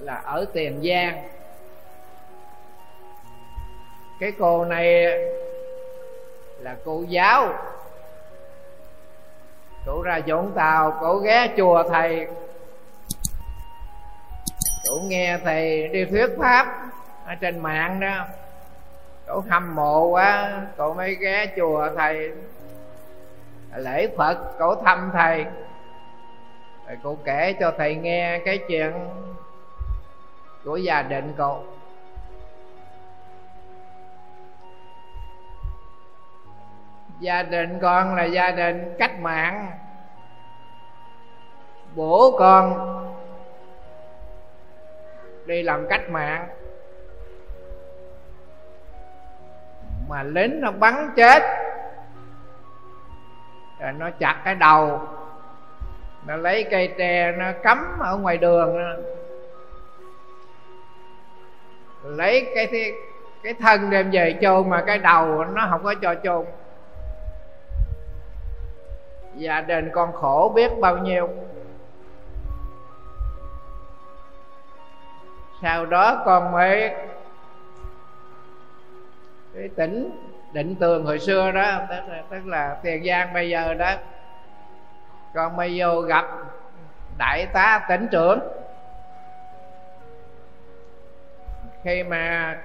là ở tiền giang. Cái cô này là cô giáo. Cụ ra vũng tàu cổ ghé chùa thầy. Cụ nghe thầy đi thuyết pháp ở trên mạng đó. Cổ hâm mộ quá cổ mới ghé chùa thầy. Lễ phật cổ thăm thầy. Rồi cô kể cho thầy nghe cái chuyện của gia đình cô gia đình con là gia đình cách mạng. Bố con đi làm cách mạng. Mà lính nó bắn chết. Rồi nó chặt cái đầu. Nó lấy cây tre, nó cắm ở ngoài đường lấy cái cái thân đem về chôn mà cái đầu nó không có cho chôn. Gia đình con khổ biết bao nhiêu. Sau đó con mới cái tỉnh định tường hồi xưa đó tức là, tức là tiền giang bây giờ đó. Con mới vô gặp đại tá tỉnh trưởng. Khi mà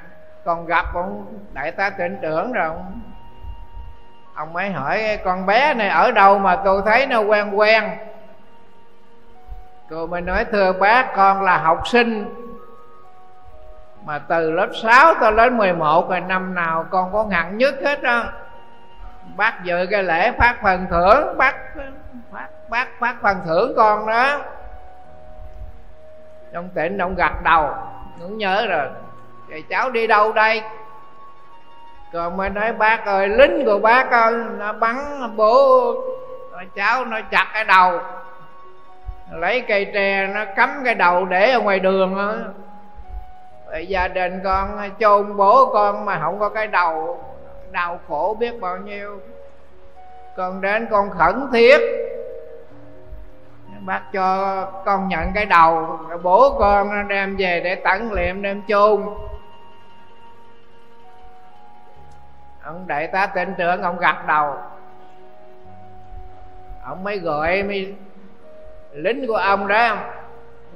con gặp ông đại tá tỉnh trưởng rồi ông, ông mới hỏi con bé này ở đâu mà tôi thấy nó quen quen? Cô mới nói thưa bác con là học sinh mà từ lớp 6 tới đến 11 rồi năm nào con có ngặn nhất hết đó bác dự cái lễ phát phần thưởng bác phát bác phát phần thưởng con đó. Trong tỉnh ông gật đầu cũng nhớ rồi vậy cháu đi đâu đây? Còn mới nói, bác ơi, lính của bác ơi nó bắn bố cháu nó chặt cái đầu. Lấy cây tre nó cắm cái đầu để ở ngoài đường đó. Vậy gia đình con chôn bố con mà không có cái đầu, đau khổ biết bao nhiêu. Con đến con khẩn thiết. Bác cho con nhận cái đầu bố con đem về để tẩn liệm đem chôn. Ông đại tá tên trưởng ông gật đầu. Ông mới gọi, mới lính của ông đó,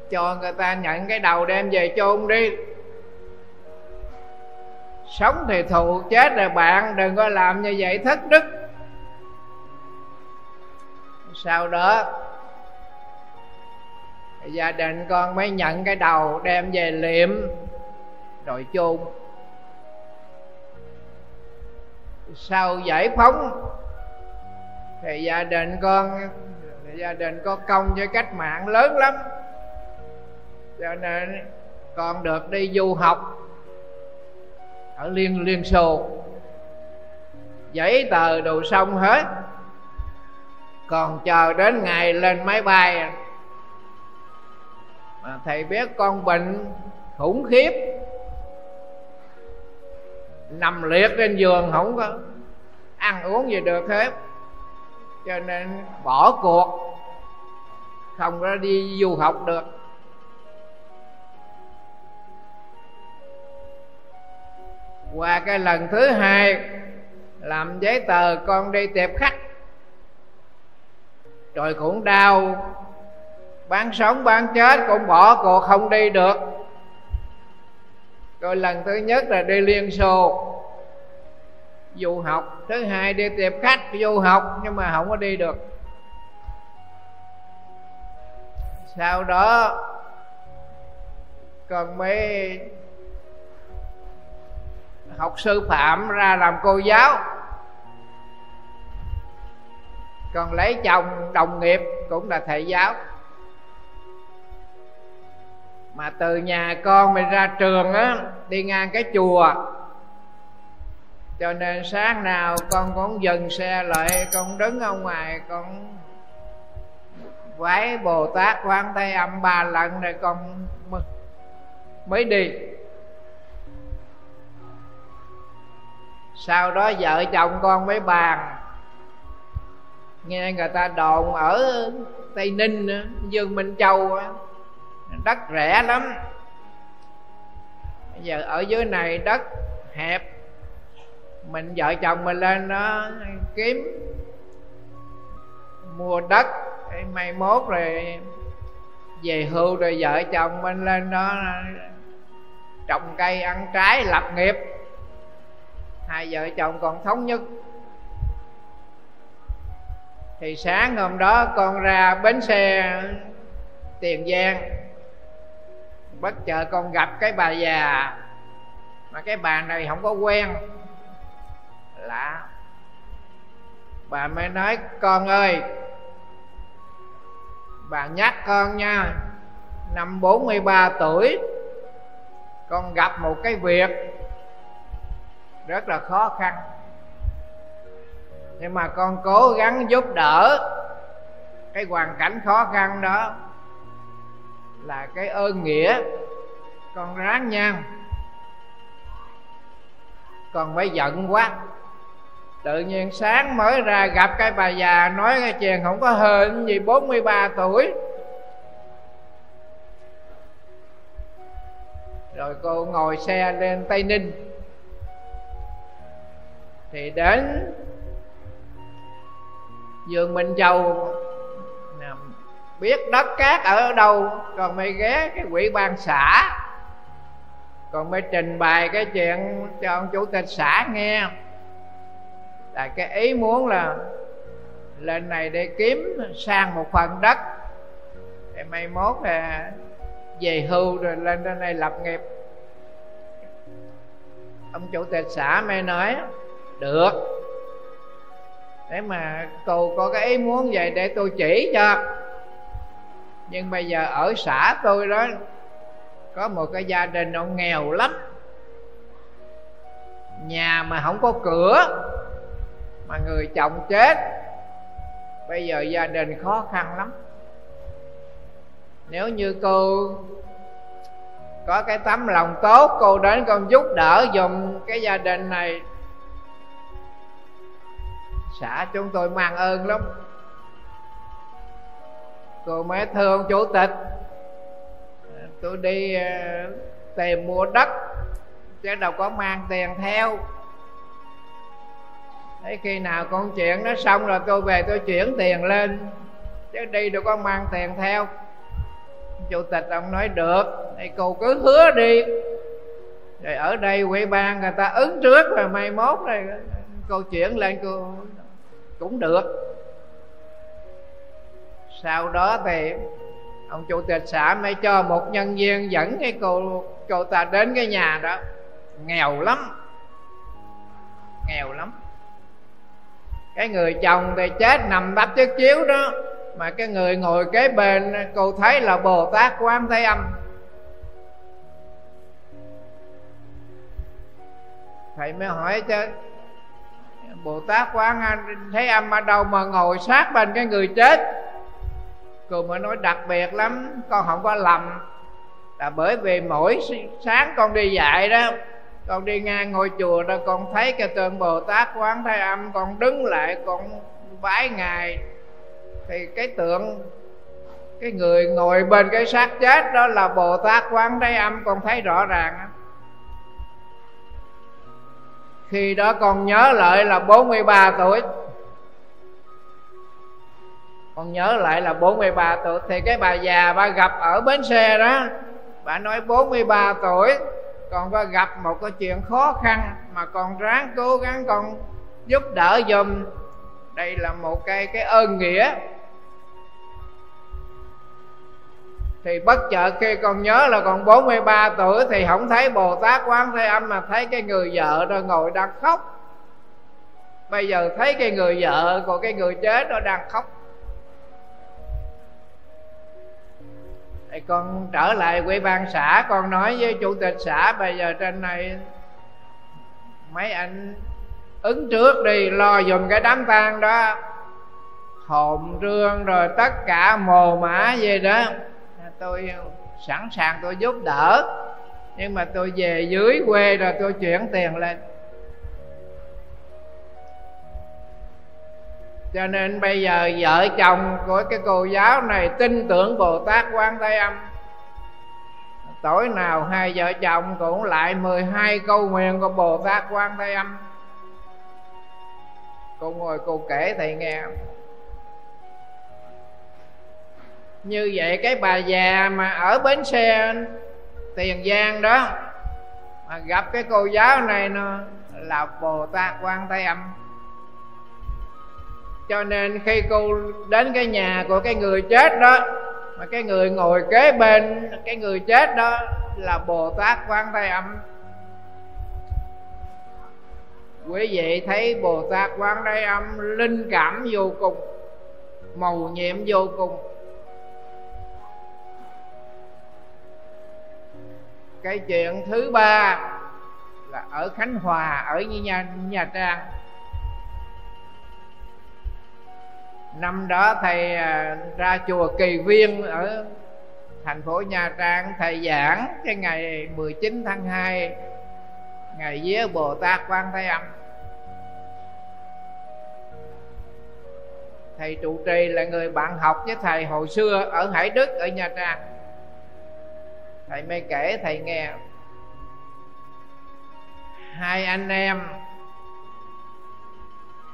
cho người ta nhận cái đầu đem về chôn đi. Sống thì thù, chết rồi bạn, đừng có làm như vậy, thất đức. Sau đó, gia đình con mới nhận cái đầu đem về liệm, rồi chôn. Sau giải phóng? Thì gia đình con gia đình có công với cách mạng lớn lắm. Cho nên con được đi du học ở liên liên xô. Giấy tờ đồ xong hết. Còn chờ đến ngày lên máy bay. Mà thầy biết con bệnh khủng khiếp nằm liệt trên giường không có ăn uống gì được hết. Cho nên bỏ cuộc, không có đi du học được. Qua cái lần thứ hai, làm giấy tờ, con đi tiệp khách. Rồi cũng đau, bán sống, bán chết cũng bỏ cuộc, không đi được rồi lần thứ nhất là đi liên xô. Du học. Thứ hai đi tiệp khách, du học, nhưng mà không có đi được. Sau đó, còn mới học sư phạm ra làm cô giáo. Còn lấy chồng đồng nghiệp cũng là thầy giáo mà từ nhà con mình ra trường á, đi ngang cái chùa. Cho nên sáng nào con cũng dừng xe lại, con đứng ở ngoài, con vái bồ tát quan thế âm ba lần rồi con mới đi. Sau đó vợ chồng con mới bàn. Nghe người ta đồn ở tây ninh dương minh châu đất rẻ lắm. Bây giờ ở dưới này đất hẹp. Mình vợ chồng mình lên đó kiếm. Mua đất may mai mốt rồi về hưu rồi vợ chồng mình lên đó trồng cây ăn trái lập nghiệp. Hai vợ chồng còn thống nhất. Thì sáng hôm đó con ra bến xe tiền giang bất chợt con gặp cái bà già. Mà cái bà này không có quen. Lạ. Bà mới nói, con ơi, bà nhắc con nha, năm 43 tuổi, con gặp một cái việc rất là khó khăn. Nhưng mà con cố gắng giúp đỡ cái hoàn cảnh khó khăn đó là cái ơn nghĩa. Con ráng nha con phải giận quá. Tự nhiên sáng mới ra gặp cái bà già nói cái chuyện không có hơn gì 43 tuổi. Rồi cô ngồi xe lên tây ninh. Thì đến vườn minh châu biết đất cát ở đâu, còn mày ghé cái quỹ ban xã. Còn mới trình bày cái chuyện cho ông chủ tịch xã nghe. Là cái ý muốn là lên này để kiếm sang một phần đất. Để mai mốt là về hưu rồi lên trên này lập nghiệp. Ông chủ tịch xã mới nói, được. Để mà cô có cái ý muốn vậy để tôi chỉ cho nhưng bây giờ ở xã tôi đó, có một cái gia đình ông nghèo lắm. Nhà mà không có cửa, mà người chồng chết, bây giờ gia đình khó khăn lắm. Nếu như cô có cái tấm lòng tốt, cô đến con giúp đỡ dùng cái gia đình này, xã chúng tôi mang ơn lắm cô mới thương chủ tịch. Tôi đi ờ, tìm mua đất, chứ đâu có mang tiền theo. Thế khi nào con chuyện nó xong rồi tôi về tôi chuyển tiền lên, Chứ đi đâu có mang tiền theo. Chủ tịch ông nói, được, Thì cô cứ hứa đi. Rồi ở đây quỹ ban người ta ứng trước rồi mai mốt rồi, Cô chuyển lên cô cũng được. Sau đó thì ông chủ tịch xã mới cho một nhân viên dẫn cái cô cô ta đến cái nhà đó. Nghèo lắm. Nghèo lắm. Cái người chồng thì chết nằm đắp chiếc chiếu đó, mà cái người ngồi kế bên, cô thấy là bồ tát quán thế âm. Thầy mới hỏi chứ, bồ tát quán thế âm ở đâu mà ngồi sát bên cái người chết? Cô mới nói, đặc biệt lắm, con không có lầm. Là bởi vì mỗi sáng con đi dạy đó, con đi ngang ngôi chùa đó, con thấy cái tượng bồ tát quán thế âm, con đứng lại, con vái ngài. Thì cái tượng, cái người ngồi bên cái xác chết đó là bồ tát quán thế âm, con thấy rõ ràng khi đó con nhớ lại là 43 tuổi con nhớ lại là 43 tuổi. Thì cái bà già bà gặp ở bến xe đó, bà nói 43 tuổi, con có gặp một cái chuyện khó khăn mà con ráng cố gắng con giúp đỡ dùm đây là một cái cái ơn nghĩa. Thì bất chợt khi con nhớ là còn 43 tuổi thì không thấy Bồ Tát Quán Thế Âm mà thấy cái người vợ đó ngồi đang khóc. Bây giờ thấy cái người vợ của cái người chết nó đang khóc. Thì con trở lại quỹ ban xã, con nói với chủ tịch xã, bây giờ trên này mấy anh ứng trước đi, lo dùm cái đám tang đó. Hồn rương rồi tất cả mồ mã gì đó. Tôi sẵn sàng tôi giúp đỡ, nhưng mà tôi về dưới quê rồi tôi chuyển tiền lên. Cho nên bây giờ vợ chồng của cái cô giáo này tin tưởng bồ tát quan thế âm. Tối nào hai vợ chồng cũng lại 12 câu nguyện của bồ tát quan thế âm. Cô ngồi cô kể thầy nghe. Như vậy cái bà già mà ở bến xe, tiền giang đó, mà gặp cái cô giáo này nó là bồ tát quan thế âm cho nên khi cô đến cái nhà của cái người chết đó, mà cái người ngồi kế bên, cái người chết đó là bồ tát quan thế âm. Quý vị thấy bồ tát quan thế âm linh cảm vô cùng, màu nhiệm vô cùng. Cái chuyện thứ ba là ở khánh hòa, ở như nhà nhà trang. Năm đó thầy à, ra chùa kỳ viên ở thành phố nha trang, thầy giảng cái ngày 19 tháng 2 ngày vía bồ tát quan thế âm. Thầy trụ trì là người bạn học với thầy hồi xưa ở hải đức, ở nha trang. Thầy mới kể thầy nghe. Hai anh em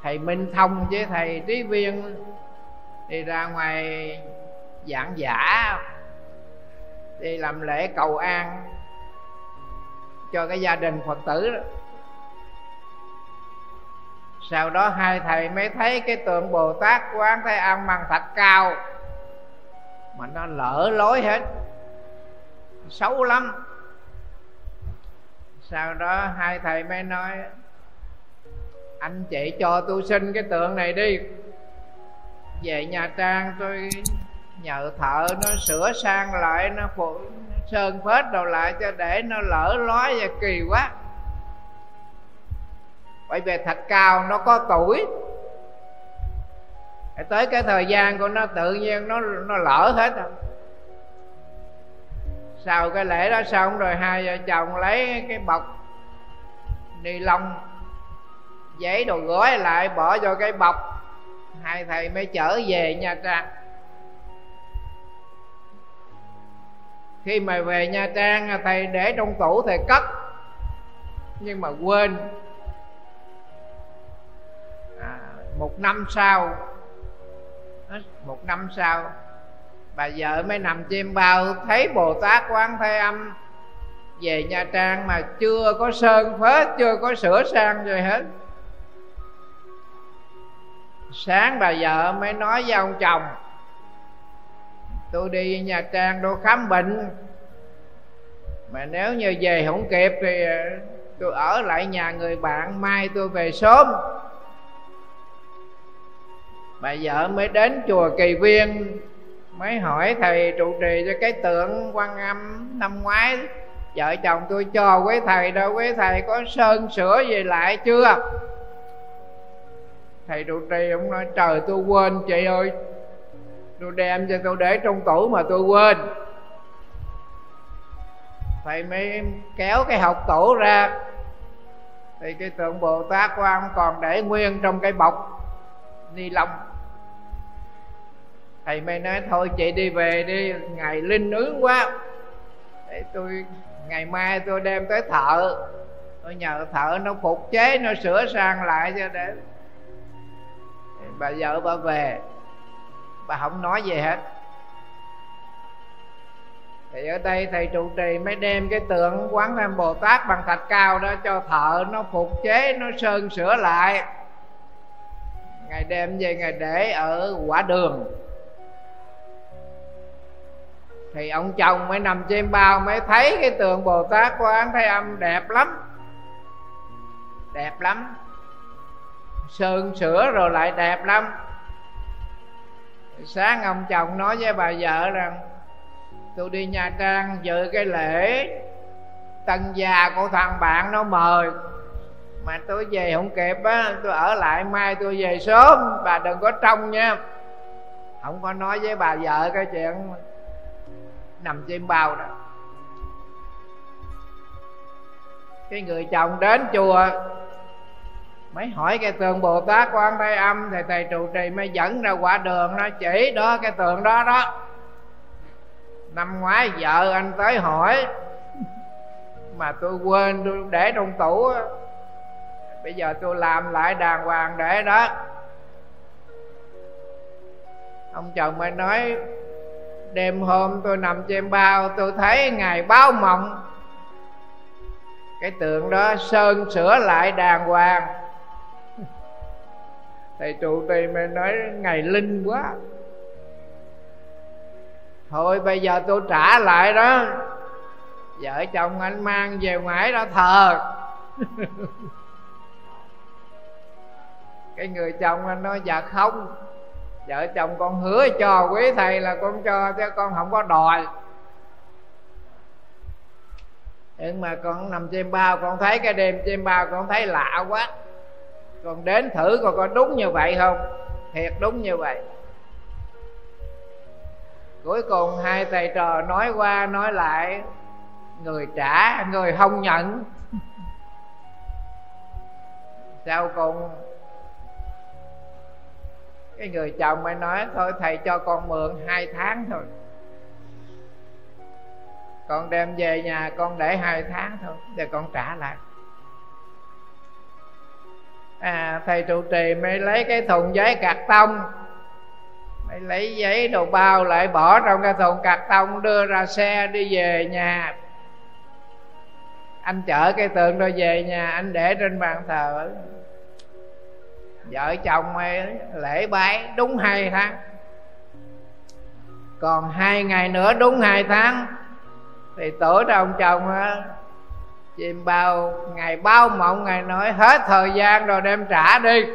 thầy minh thông với thầy trí viên đi ra ngoài giảng giả, đi làm lễ cầu an cho cái gia đình phật tử đó. Sau đó hai thầy mới thấy cái tượng bồ tát quán thế âm bằng thạch cao mà nó lỡ lối hết, xấu lắm. Sau đó hai thầy mới nói anh chị cho tôi xin cái tượng này đi. Về nhà trang tôi nhờ thợ nó sửa sang lại, nó phụ sơn phết đồ lại cho để nó lỡ lói và kỳ quá. Bởi vì thạch cao, nó có tuổi. Tới cái thời gian của nó tự nhiên nó nó lỡ hết rồi. Sau cái lễ đó xong rồi hai vợ chồng lấy cái bọc ni lông giấy đồ gói lại bỏ vô cái bọc. Hai thầy mới trở về nha trang khi mà về nha trang thầy để trong tủ thầy cất. Nhưng mà quên. À, một năm sau một năm sau bà vợ mới nằm chim bao thấy bồ tát quán thế âm về nha trang mà chưa có sơn phết chưa có sửa sang rồi hết sáng bà vợ mới nói với ông chồng, tôi đi nha trang tôi khám bệnh. Mà nếu như về không kịp thì ờ, tôi ở lại nhà người bạn, mai tôi về sớm. Bà vợ mới đến chùa kỳ viên, mới hỏi thầy trụ trì cho cái tượng quan âm năm ngoái, vợ chồng tôi cho quý thầy đâu, quý thầy có sơn sửa gì lại chưa? Thầy trụ trì ông nói, trời, tôi quên, chị ơi. Tôi đem cho tôi để trong tủ mà tôi quên. Thầy mới kéo cái học tủ ra. Thì cái tượng bồ tát của ông còn để nguyên trong cái bọc ni lông. Thầy mới nói, thôi, chị đi về đi, ngày linh ứng quá. Để tôi, ngày mai tôi đem tới thợ. Tôi nhờ thợ nó phục chế, nó sửa sang lại cho để bà vợ bà về. Bà không nói gì hết. Thì ở đây thầy trụ trì mới đem cái tượng quán nam bồ tát bằng thạch cao đó cho thợ, nó phục chế, nó sơn sửa lại. Ngày đem về ngày để ở quả đường. Thì ông chồng mới nằm trên bao mới thấy cái tượng bồ tát quán thế âm đẹp lắm. Đẹp lắm sơn sửa rồi lại đẹp lắm. Sáng ông chồng nói với bà vợ rằng, tôi đi nha trang dự cái lễ tân gia của thằng bạn nó mời. Mà tôi về không kịp á, tôi ở lại mai tôi về sớm, bà đừng có trông nha. Không có nói với bà vợ cái chuyện nằm trên bao đó cái người chồng đến chùa mới hỏi cái tượng bồ tát quan thế âm thì thầy trụ trì mới dẫn ra quả đường nó chỉ đó cái tượng đó đó. Năm ngoái vợ anh tới hỏi, mà tôi quên, tôi để trong tủ bây giờ tôi làm lại đàng hoàng để đó. Ông chồng mới nói, đêm hôm tôi nằm trên bao, tôi thấy ngày báo mộng. Cái tượng đó sơn sửa lại đàng hoàng thầy trụ trì mới nói ngày linh quá. Thôi bây giờ tôi trả lại đó. Vợ chồng anh mang về ngoài đó thờ. Cái người chồng anh nói dạ không, vợ chồng con hứa cho quý thầy là con cho, chứ con không có đòi. Nhưng mà con nằm trên bao, con thấy cái đêm trên bao, con thấy lạ quá con đến thử coi có đúng như vậy không? Thiệt đúng như vậy. Cuối cùng hai thầy trò nói qua, nói lại. Người trả, người không nhận. Sau cùng, cái người chồng mới nói, thôi thầy cho con mượn hai tháng thôi. Con đem về nhà, con để hai tháng thôi, để con trả lại à thầy trụ trì mới lấy cái thùng giấy cạc tông. Mới lấy giấy đồ bao lại bỏ trong cái thùng cạc tông đưa ra xe đi về nhà. Anh chở cái tượng đó về nhà anh để trên bàn thờ. Vợ chồng ấy, lễ bái đúng hai tháng. Còn hai ngày nữa đúng hai tháng. Thì tổ ông chồng chim bao, ngày bao mộng ngày nói, hết thời gian rồi, đem trả đi.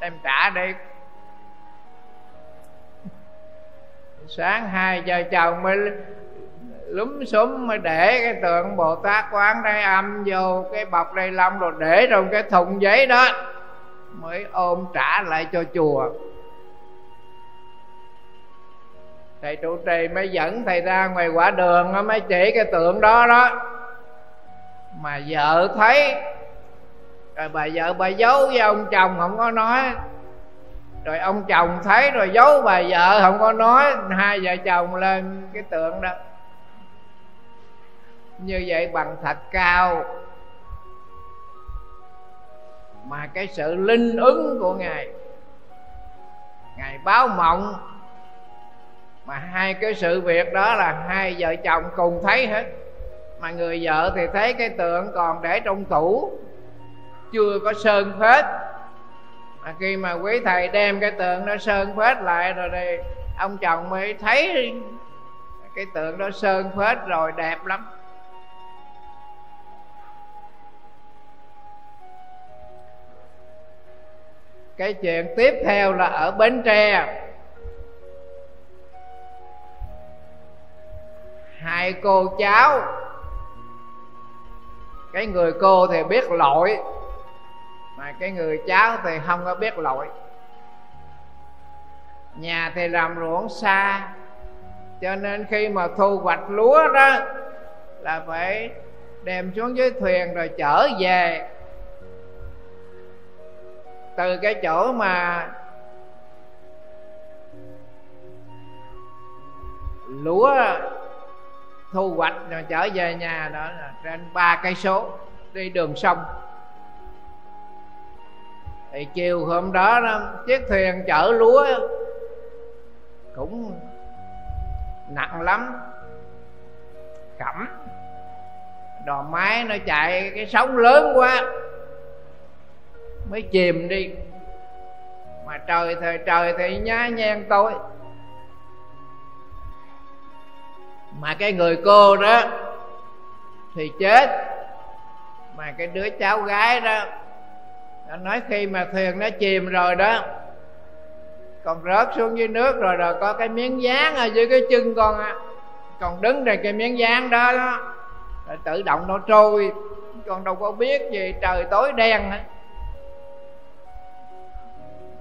Đem trả đi. Sáng hai giờ chồng mới lúm xúm mới để cái tượng bồ tát quán đây, âm vô cái bọc đây lông rồi để trong cái thùng giấy đó, mới ôm trả lại cho chùa. Thầy trụ trì mới dẫn thầy ra ngoài quả đường nó mới chỉ cái tượng đó đó mà vợ thấy, rồi bà vợ bà giấu với ông chồng không có nói. Rồi ông chồng thấy rồi giấu bà vợ không có nói, hai vợ chồng lên cái tượng đó. Như vậy bằng thạch cao. Mà cái sự linh ứng của ngài ngài báo mộng. Mà hai cái sự việc đó là hai vợ chồng cùng thấy hết mà người vợ thì thấy cái tượng còn để trong tủ, chưa có sơn phết. Mà khi mà quý thầy đem cái tượng nó sơn phết lại rồi thì ông chồng mới thấy cái tượng đó sơn phết rồi đẹp lắm. Cái chuyện tiếp theo là ở bến tre. Hai cô cháu cái người cô thì biết lỗi, mà cái người cháu thì không có biết lỗi. Nhà thì làm ruộng xa, cho nên khi mà thu hoạch lúa đó là phải đem xuống dưới thuyền rồi chở về. Từ cái chỗ mà lúa thu hoạch rồi trở về nhà đó là trên ba cây số đi đường sông. Thì chiều hôm đó, đó chiếc thuyền chở lúa cũng nặng lắm cẩm đò máy nó chạy cái sóng lớn quá mới chìm đi. Mà trời thời trời thì nhá nhen tôi mà cái người cô đó thì chết. Mà cái đứa cháu gái đó, nó nói khi mà thuyền nó chìm rồi đó, còn rớt xuống dưới nước rồi rồi có cái miếng dán ở dưới cái chân con á. Còn đứng trên cái miếng dán đó đó rồi tự động nó trôi. Con đâu có biết gì, trời tối đen á.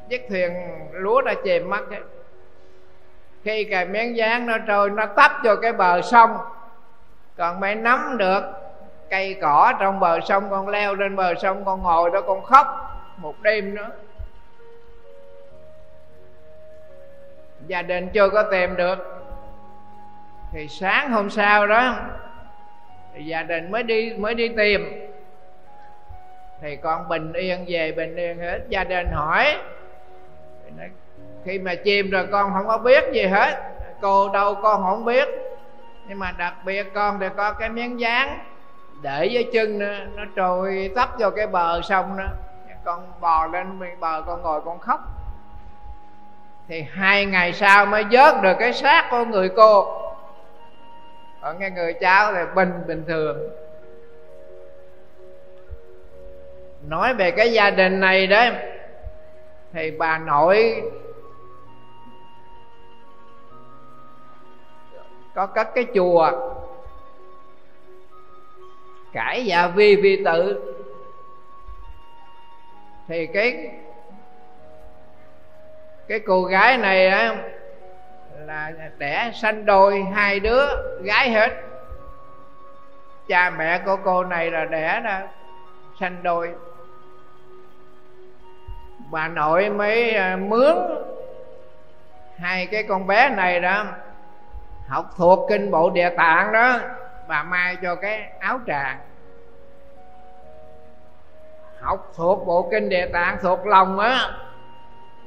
Chiếc thuyền lúa đã chìm mất ấy khi cái miếng dán nó trôi, nó tấp vô cái bờ sông. Còn mày nắm được cây cỏ trong bờ sông, con leo lên bờ sông, con ngồi đó, con khóc một đêm nữa. Gia đình chưa có tìm được. Thì sáng hôm sau đó, thì gia đình mới đi mới đi tìm. Thì con bình yên về, bình yên hết. Gia đình hỏi khi mà chìm rồi con không có biết gì hết. Cô đâu con không biết. Nhưng mà đặc biệt con thì có cái miếng dán để dưới chân nó, nó trôi tấp vào cái bờ sông đó. Con bò lên bờ con ngồi con khóc. Thì hai ngày sau mới vớt được cái xác của người cô. Còn cái người cháu thì bình bình thường. Nói về cái gia đình này đấy thì bà nội có cất cái chùa. Cải dạ vi vi tự. Thì cái cái cô gái này á, là đẻ sanh đôi hai đứa, gái hết. Cha mẹ của cô này là đẻ ra sanh đôi. Bà nội mới à, mướn hai cái con bé này đó học thuộc kinh bộ địa tạng đó, bà mai cho cái áo tràng học thuộc bộ kinh địa tạng thuộc lòng á,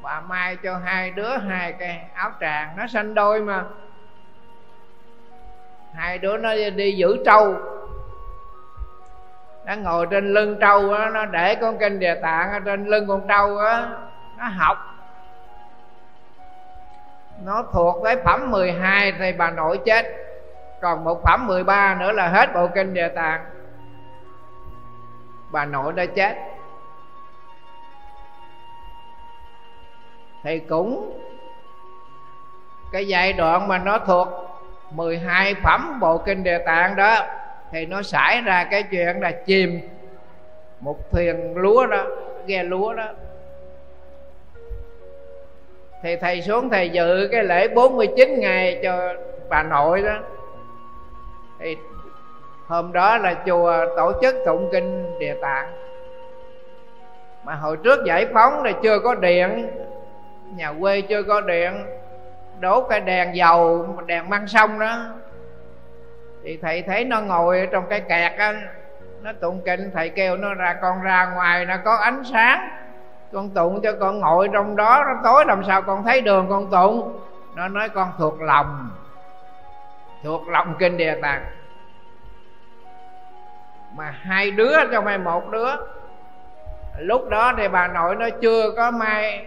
bà mai cho hai đứa hai cái áo tràng nó sanh đôi mà. Hai đứa nó đi giữ trâu. Nó ngồi trên lưng trâu á, nó để con kinh địa tạng ở trên lưng con trâu á, nó học nó thuộc với phẩm 12 thì bà nội chết. Còn một phẩm 13 nữa là hết bộ kinh địa tạng. Bà nội đã chết. Thì cũng cái giai đoạn mà nó thuộc 12 phẩm bộ kinh địa tạng đó, thì nó xảy ra cái chuyện là chìm một thuyền lúa đó, ghe lúa đó thì thầy xuống thầy dự cái lễ 49 ngày cho bà nội đó. Thì hôm đó là chùa tổ chức tụng kinh địa tạng. Mà hồi trước giải phóng là chưa có điện, nhà quê chưa có điện, đốt cái đèn dầu, đèn măng sông đó. Thì thầy thấy nó ngồi trong cái kẹt á, nó tụng kinh, thầy kêu nó ra con ra ngoài, nó có ánh sáng con tụng cho con ngồi trong đó, nó tối làm sao con thấy đường con tụng? Nó nói con thuộc lòng thuộc lòng kinh địa tạng mà hai đứa trong mày một đứa. Lúc đó thì bà nội nó chưa có may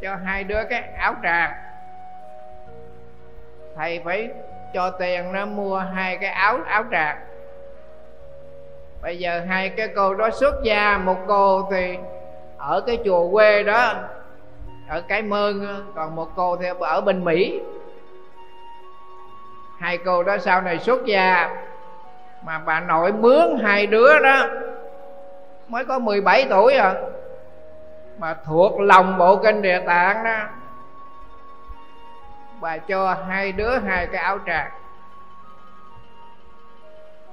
cho hai đứa cái áo tràng. Thầy phải cho tiền nó mua hai cái áo áo tràng. Bây giờ hai cái cô đó xuất gia, một cô thì ở cái chùa quê đó, ở cái mơn còn một cô thì ở bên mỹ. Hai cô đó sau này xuất gia, mà bà nội mướn hai đứa đó, mới có 17 tuổi à mà thuộc lòng bộ kinh địa tạng đó. Bà cho hai đứa hai cái áo tràng.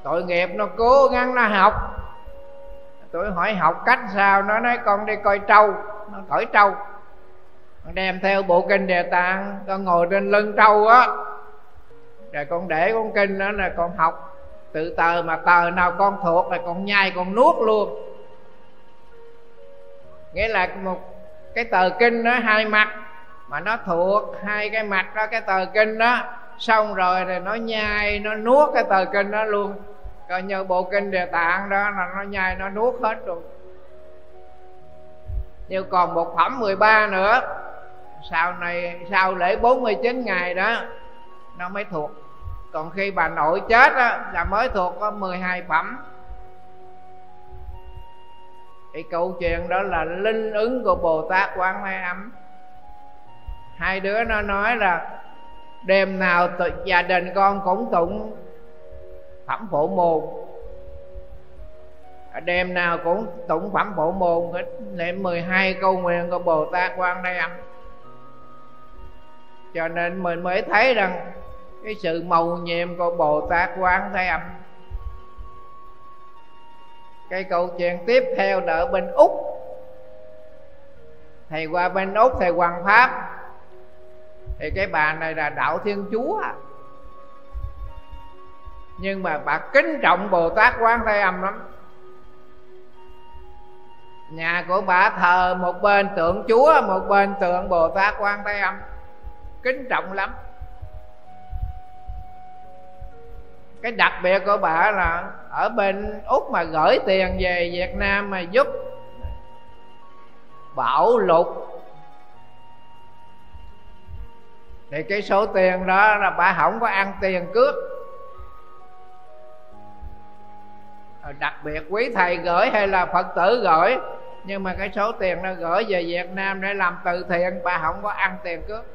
Tội nghiệp nó cố gắng nó học tôi hỏi học cách sao? Nó nói, con đi coi trâu. Nó cởi trâu. Con đem theo bộ kinh đề tạng. Con ngồi trên lưng trâu á. Rồi con để con kinh đó là con học. Tự tờ mà tờ nào con thuộc là con nhai, con nuốt luôn. Nghĩa là một cái tờ kinh đó, hai mặt. Mà nó thuộc hai cái mặt đó, cái tờ kinh đó. Xong rồi thì nó nhai, nó nuốt cái tờ kinh đó luôn coi như bộ kinh địa tạng đó là nó nhai nó nuốt hết rồi. Nhưng còn một phẩm 13 nữa sau này sau lễ 49 ngày đó nó mới thuộc. Còn khi bà nội chết đó, là mới thuộc có 12 phẩm. Thì câu chuyện đó là linh ứng của bồ tát quán thế âm. Hai đứa nó nói là đêm nào gia đình con cũng tụng phẩm phổ môn. À, đêm nào cũng tụng phẩm phổ môn hết. Niệm 12 câu nguyện của bồ tát quan thế âm. Cho nên mình mới thấy rằng cái sự màu nhiệm của bồ tát quan thế âm, cái câu chuyện tiếp theo là ở bên úc. Thầy qua bên úc thầy hoàng pháp, thì cái bà này là đạo thiên chúa nhưng mà bà kính trọng bồ tát quán thế âm lắm. Nhà của bà thờ một bên tượng chúa, một bên tượng bồ tát quan thế âm. Kính trọng lắm. Cái đặc biệt của bà là ở bên úc mà gửi tiền về việt nam mà giúp bảo lục. Thì cái số tiền đó là bà không có ăn tiền cướp. Ờ, đặc biệt quý thầy gửi hay là phật tử gửi. Nhưng mà cái số tiền nó gửi về việt nam để làm từ thiện, bà không có ăn tiền cướp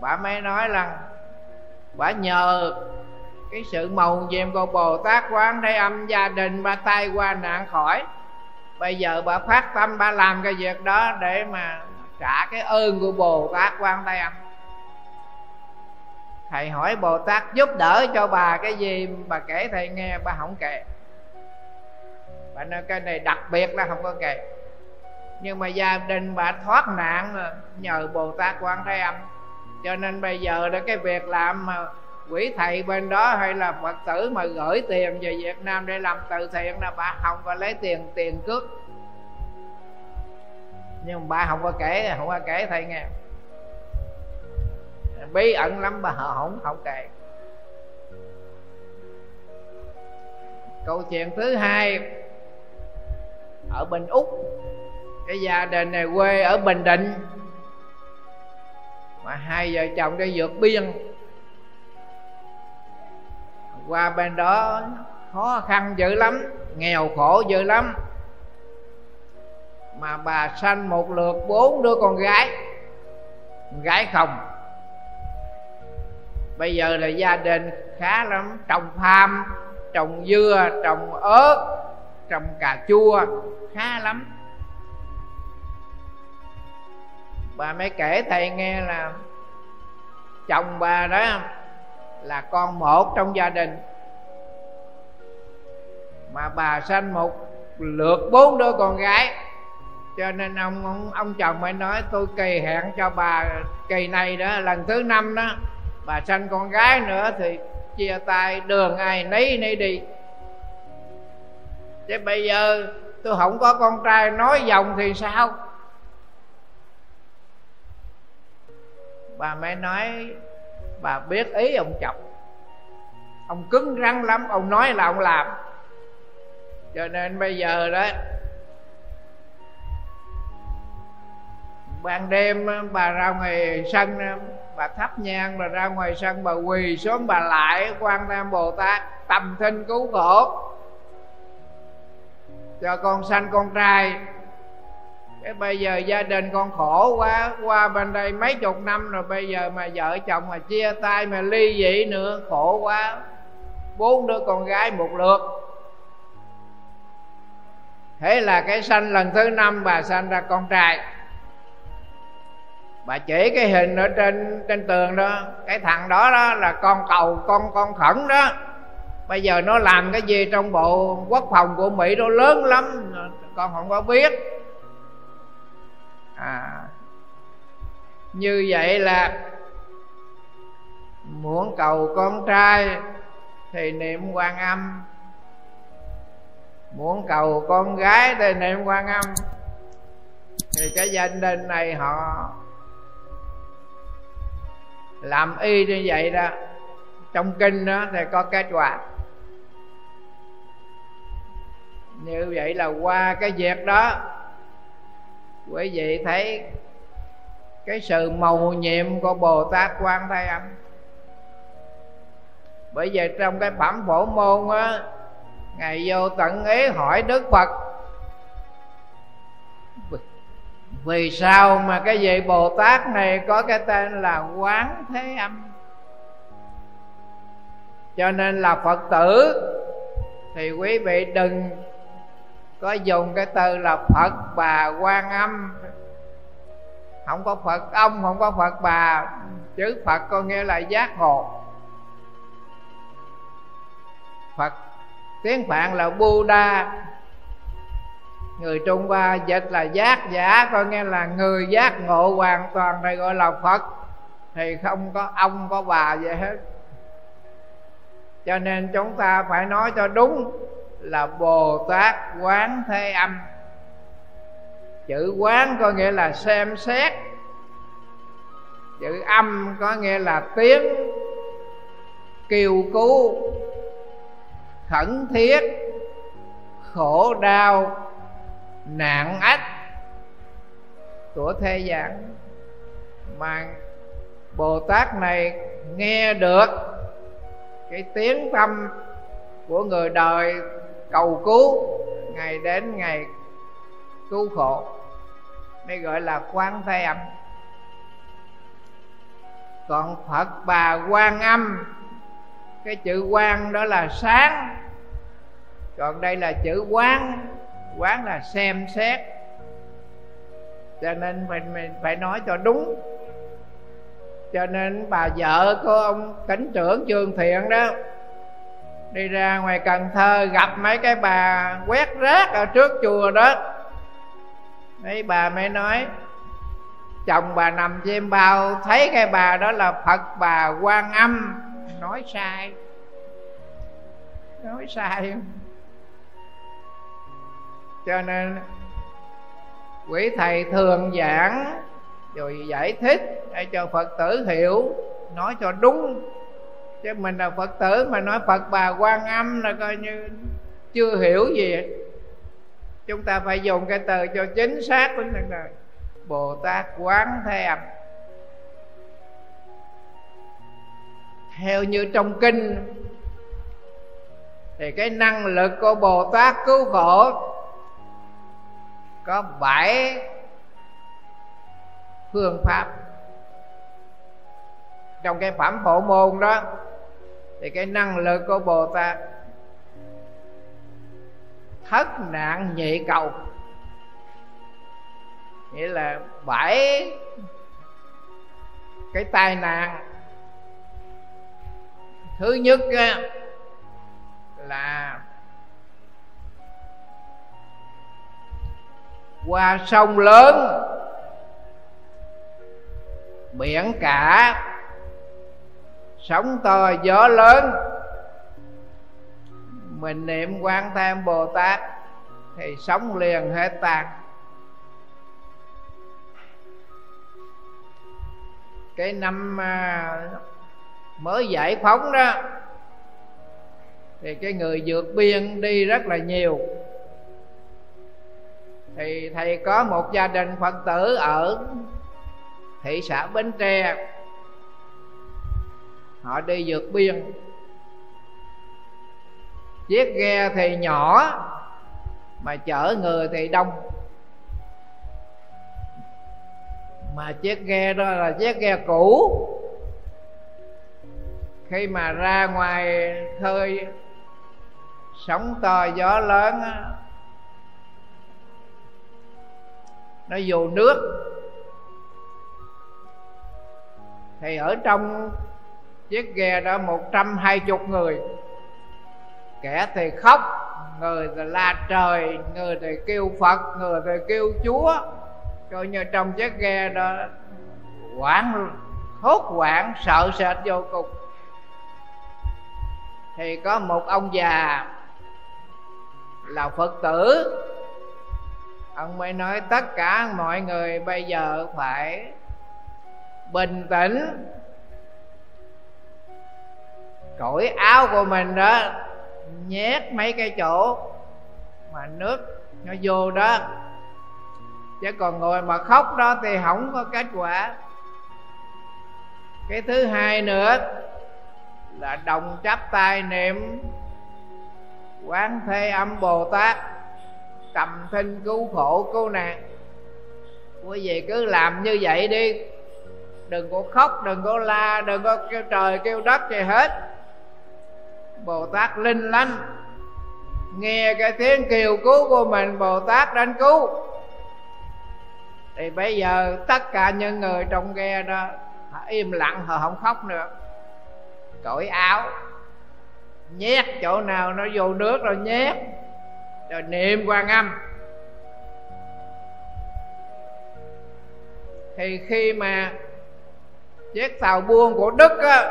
bà mới nói là, bà nhờ cái sự mầu nhiệm của bồ tát quán thế âm gia đình bà tay qua nạn khỏi. Bây giờ bà phát tâm bà làm cái việc đó để mà trả cái ơn của bồ tát quan thế âm thầy hỏi bồ tát giúp đỡ cho bà cái gì bà kể thầy nghe, bà không kể. Bà nói cái này đặc biệt là không có kể. Nhưng mà gia đình bà thoát nạn nhờ bồ tát quan thế âm. Cho nên bây giờ đó, cái việc làm mà quỷ thầy bên đó hay là phật tử mà gửi tiền về việt nam để làm từ thiện là bà không có lấy tiền tiền cước. Nhưng mà bà không có kể, không có kể thầy nghe bí ẩn lắm bà không không kể câu chuyện thứ hai, ở bên úc, cái gia đình này quê ở bình định. Mà hai vợ chồng đi vượt biên. Qua bên đó, khó khăn dữ lắm, nghèo khổ dữ lắm. Mà bà sanh một lượt bốn đứa con gái. Gái không bây giờ là gia đình khá lắm trồng tham trồng dưa trồng ớt trồng cà chua khá lắm. Bà mới kể thầy nghe là chồng bà đó là con một trong gia đình. Mà bà sanh một lượt bốn đứa con gái. Cho nên ông ông, ông chồng mới nói tôi kỳ hẹn cho bà kỳ này đó lần thứ năm đó bà sanh con gái nữa thì chia tay, đường ai nấy nấy đi. Thế bây giờ tôi không có con trai, nói dòng thì sao? Bà mới nói, bà biết ý ông chồng. Ông cứng rắn lắm, ông nói là ông làm. Cho nên bây giờ đó, ban đêm bà ra ngoài sân bà thắp nhang rồi ra ngoài sân bà quỳ xuống bà lại quan tam bồ tát, tầm thinh cứu khổ. Cho con sanh con trai. Cái bây giờ gia đình con khổ quá, qua bên đây mấy chục năm rồi, bây giờ mà vợ chồng mà chia tay mà ly dị nữa, khổ quá. Bốn đứa con gái một lượt. Thế là cái sanh lần thứ năm bà sanh ra con trai bà chỉ cái hình ở trên trên tường đó. Cái thằng đó đó là con cầu, con con khẩn đó. Bây giờ nó làm cái gì trong bộ quốc phòng của mỹ nó lớn lắm, con không có biết. À như vậy là muốn cầu con trai thì niệm quan âm. Muốn cầu con gái thì niệm quan âm. Thì cái gia đình này họ làm y như vậy đó, trong kinh đó thì có kết quả. Như vậy là qua cái việc đó, quý vị thấy cái sự màu nhiệm của bồ tát quan thế âm. Bởi vì trong cái phẩm phổ môn á, ngài vô tận ý hỏi đức phật vì sao mà cái vị bồ tát này có cái tên là quán thế âm? Cho nên là phật tử, thì quý vị đừng có dùng cái từ là phật bà quan âm. Không có phật ông, không có phật bà chữ phật có nghĩa là giác ngộ. Phật, tiếng phạn là buddha người trung hoa dịch là giác giả có nghe là người giác ngộ hoàn toàn, đây gọi là phật. Thì không có ông, có bà gì hết. Cho nên chúng ta phải nói cho đúng là bồ tát quán thế âm. Chữ quán có nghĩa là xem xét. Chữ âm có nghĩa là tiếng, kêu cứu, khẩn thiết, khổ đau nạn ách của thế gian mà bồ tát này nghe được cái tiếng tâm của người đời cầu cứu ngày đến ngày cứu khổ, đây gọi là quan thế âm. Còn phật bà quan âm, cái chữ quan đó là sáng, còn đây là chữ quán quán là xem xét. Cho nên phải phải nói cho đúng. Cho nên bà vợ của ông cảnh trưởng trường thiện đó, đi ra ngoài cần thơ gặp mấy cái bà quét rác ở trước chùa đó. Mấy bà mới nói, chồng bà nằm trên bao, thấy cái bà đó là phật, bà quan âm. Nói sai. Nói sai cho nên quý thầy thường giảng rồi giải thích để cho phật tử hiểu, nói cho đúng. Chứ mình là phật tử mà nói phật bà quan âm là coi như chưa hiểu gì. Chúng ta phải dùng cái từ cho chính xác với mình rồi bồ tát quán thế âm. Theo như trong kinh, thì cái năng lực của bồ tát cứu khổ có bảy phương pháp. Trong cái phẩm phổ môn đó, thì cái năng lực của bồ tát, thất nạn nhị cầu, nghĩa là bảy cái tai nạn. Thứ nhất là qua sông lớn, biển cả, sóng to, gió lớn. Mình niệm quan tham bồ tát thì sống liền hết tan cái năm à, mới giải phóng đó, thì cái người vượt biên đi rất là nhiều thì thầy có một gia đình phật tử ở thị xã bến tre. Họ đi vượt biên. Chiếc ghe thì nhỏ, mà chở người thì đông. Mà chiếc ghe đó là chiếc ghe cũ. Khi mà ra ngoài khơi, sóng to gió lớn nó vô nước. Thì ở trong chiếc ghe đó một trăm hai chục người. Kẻ thì khóc, người thì la trời, người thì kêu phật, người thì kêu chúa. Coi như trong chiếc ghe đó, hoảng, hốt hoảng, sợ sệt vô cùng. Thì có một ông già là phật tử ông mới nói tất cả mọi người bây giờ phải bình tĩnh. Cởi áo của mình đó, nhét mấy cái chỗ mà nước nó vô đó. Chứ còn ngồi mà khóc đó thì không có kết quả. Cái thứ hai nữa là đồng chắp tay niệm quán thế âm bồ tát cầm thinh cứu khổ, cứu nạn. Quý vị cứ làm như vậy đi. Đừng có khóc, đừng có la, đừng có kêu trời kêu đất gì hết. Bồ tát linh lanh, nghe cái tiếng kêu cứu của mình bồ tát đến cứu. Thì bây giờ tất cả những người trong ghe đó, họ im lặng, họ không khóc nữa. Cởi áo, nhét chỗ nào nó vô nước rồi nhét rồi niệm quan âm. Thì khi mà chiếc tàu buôn của đức á,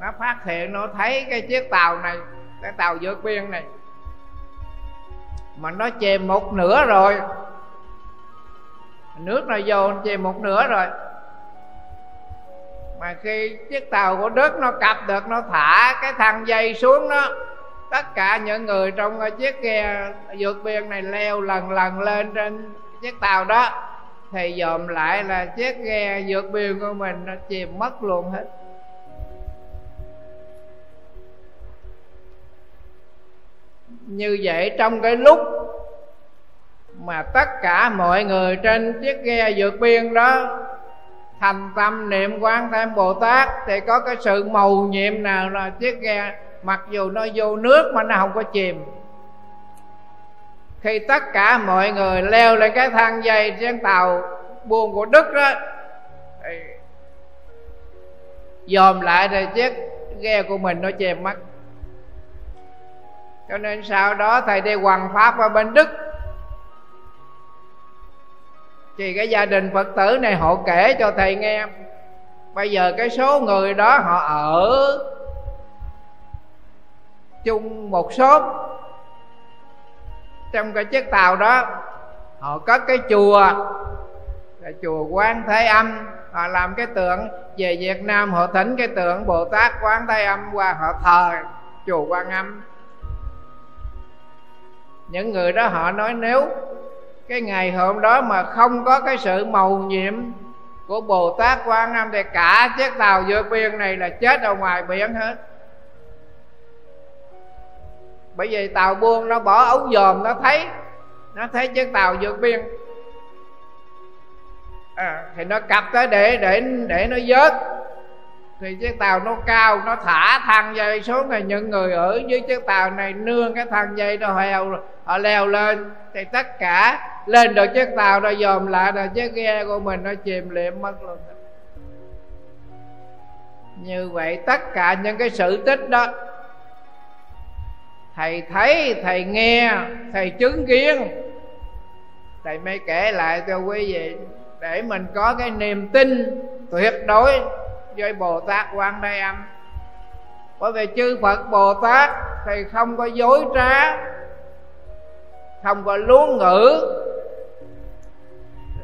nó phát hiện, nó thấy cái chiếc tàu này, cái tàu vượt biên này, mà nó chìm một nửa rồi. Nước nó vô chìm một nửa rồi. Mà khi chiếc tàu của đức nó cập được, nó thả cái thang dây xuống đó tất cả những người trong chiếc ghe vượt biên này leo lần lần lên trên chiếc tàu đó, thì dòm lại là chiếc ghe vượt biên của mình nó chìm mất luôn hết. Như vậy trong cái lúc mà tất cả mọi người trên chiếc ghe vượt biên đó thành tâm niệm quán thêm bồ tát, thì có cái sự màu nhiệm nào là chiếc ghe mặc dù nó vô nước mà nó không có chìm. Khi tất cả mọi người leo lên cái thang dây trên tàu buôn của đức đó, thì dòm lại rồi chiếc ghe của mình nó chìm mất. Cho nên sau đó thầy đi hoàng pháp ở bên đức. Thì cái gia đình phật tử này họ kể cho thầy nghe. Bây giờ cái số người đó họ ở chung một số trong cái chiếc tàu đó, họ có cái chùa. Là chùa quán thế âm. Họ làm cái tượng về việt nam. Họ thỉnh cái tượng bồ tát quán thế âm qua họ thờ chùa quan âm. Những người đó họ nói nếu cái ngày hôm đó mà không có cái sự màu nhiệm của bồ tát quan âm thì cả chiếc tàu vượt biên này là chết ở ngoài biển hết bởi vì tàu buôn nó bỏ ống dòm nó thấy nó thấy chiếc tàu vượt biên. À, thì nó cặp tới để để để nó vớt. Thì chiếc tàu nó cao nó thả thang dây xuống thì những người ở dưới chiếc tàu này nương cái thang dây nó heo họ leo lên. Thì tất cả lên được chiếc tàu nó dòm lại là chiếc ghe của mình nó chìm liệm mất luôn. Như vậy tất cả những cái sự tích đó thầy thấy, thầy nghe, thầy chứng kiến. Thầy mới kể lại cho quý vị, để mình có cái niềm tin tuyệt đối với bồ tát quan thế âm. Bởi vì chư phật bồ tát thì không có dối trá, không có luống ngữ.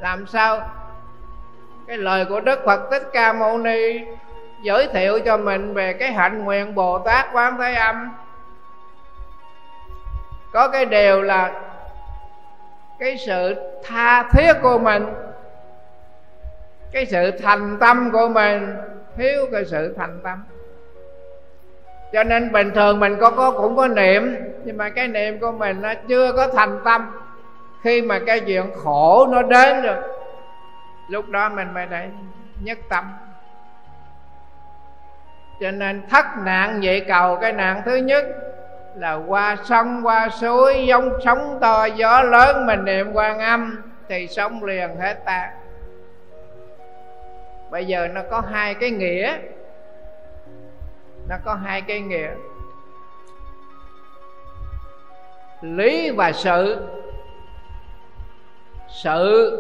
Làm sao? Cái lời của đức phật thích ca mâu ni giới thiệu cho mình về cái hạnh nguyện bồ tát quán thế âm có cái điều là cái sự tha thiết của mình, cái sự thành tâm của mình thiếu cái sự thành tâm. Cho nên bình thường mình có có cũng có niệm, nhưng mà cái niệm của mình nó chưa có thành tâm. Khi mà cái chuyện khổ nó đến rồi, lúc đó mình mới để nhất tâm. Cho nên thất nạn vậy cầu, cái nạn thứ nhất là qua sông, qua suối, giống sóng to, gió lớn mình niệm quan âm thì sống liền hết ta. Bây giờ nó có hai cái nghĩa. Nó có hai cái nghĩa. Lý và sự. Sự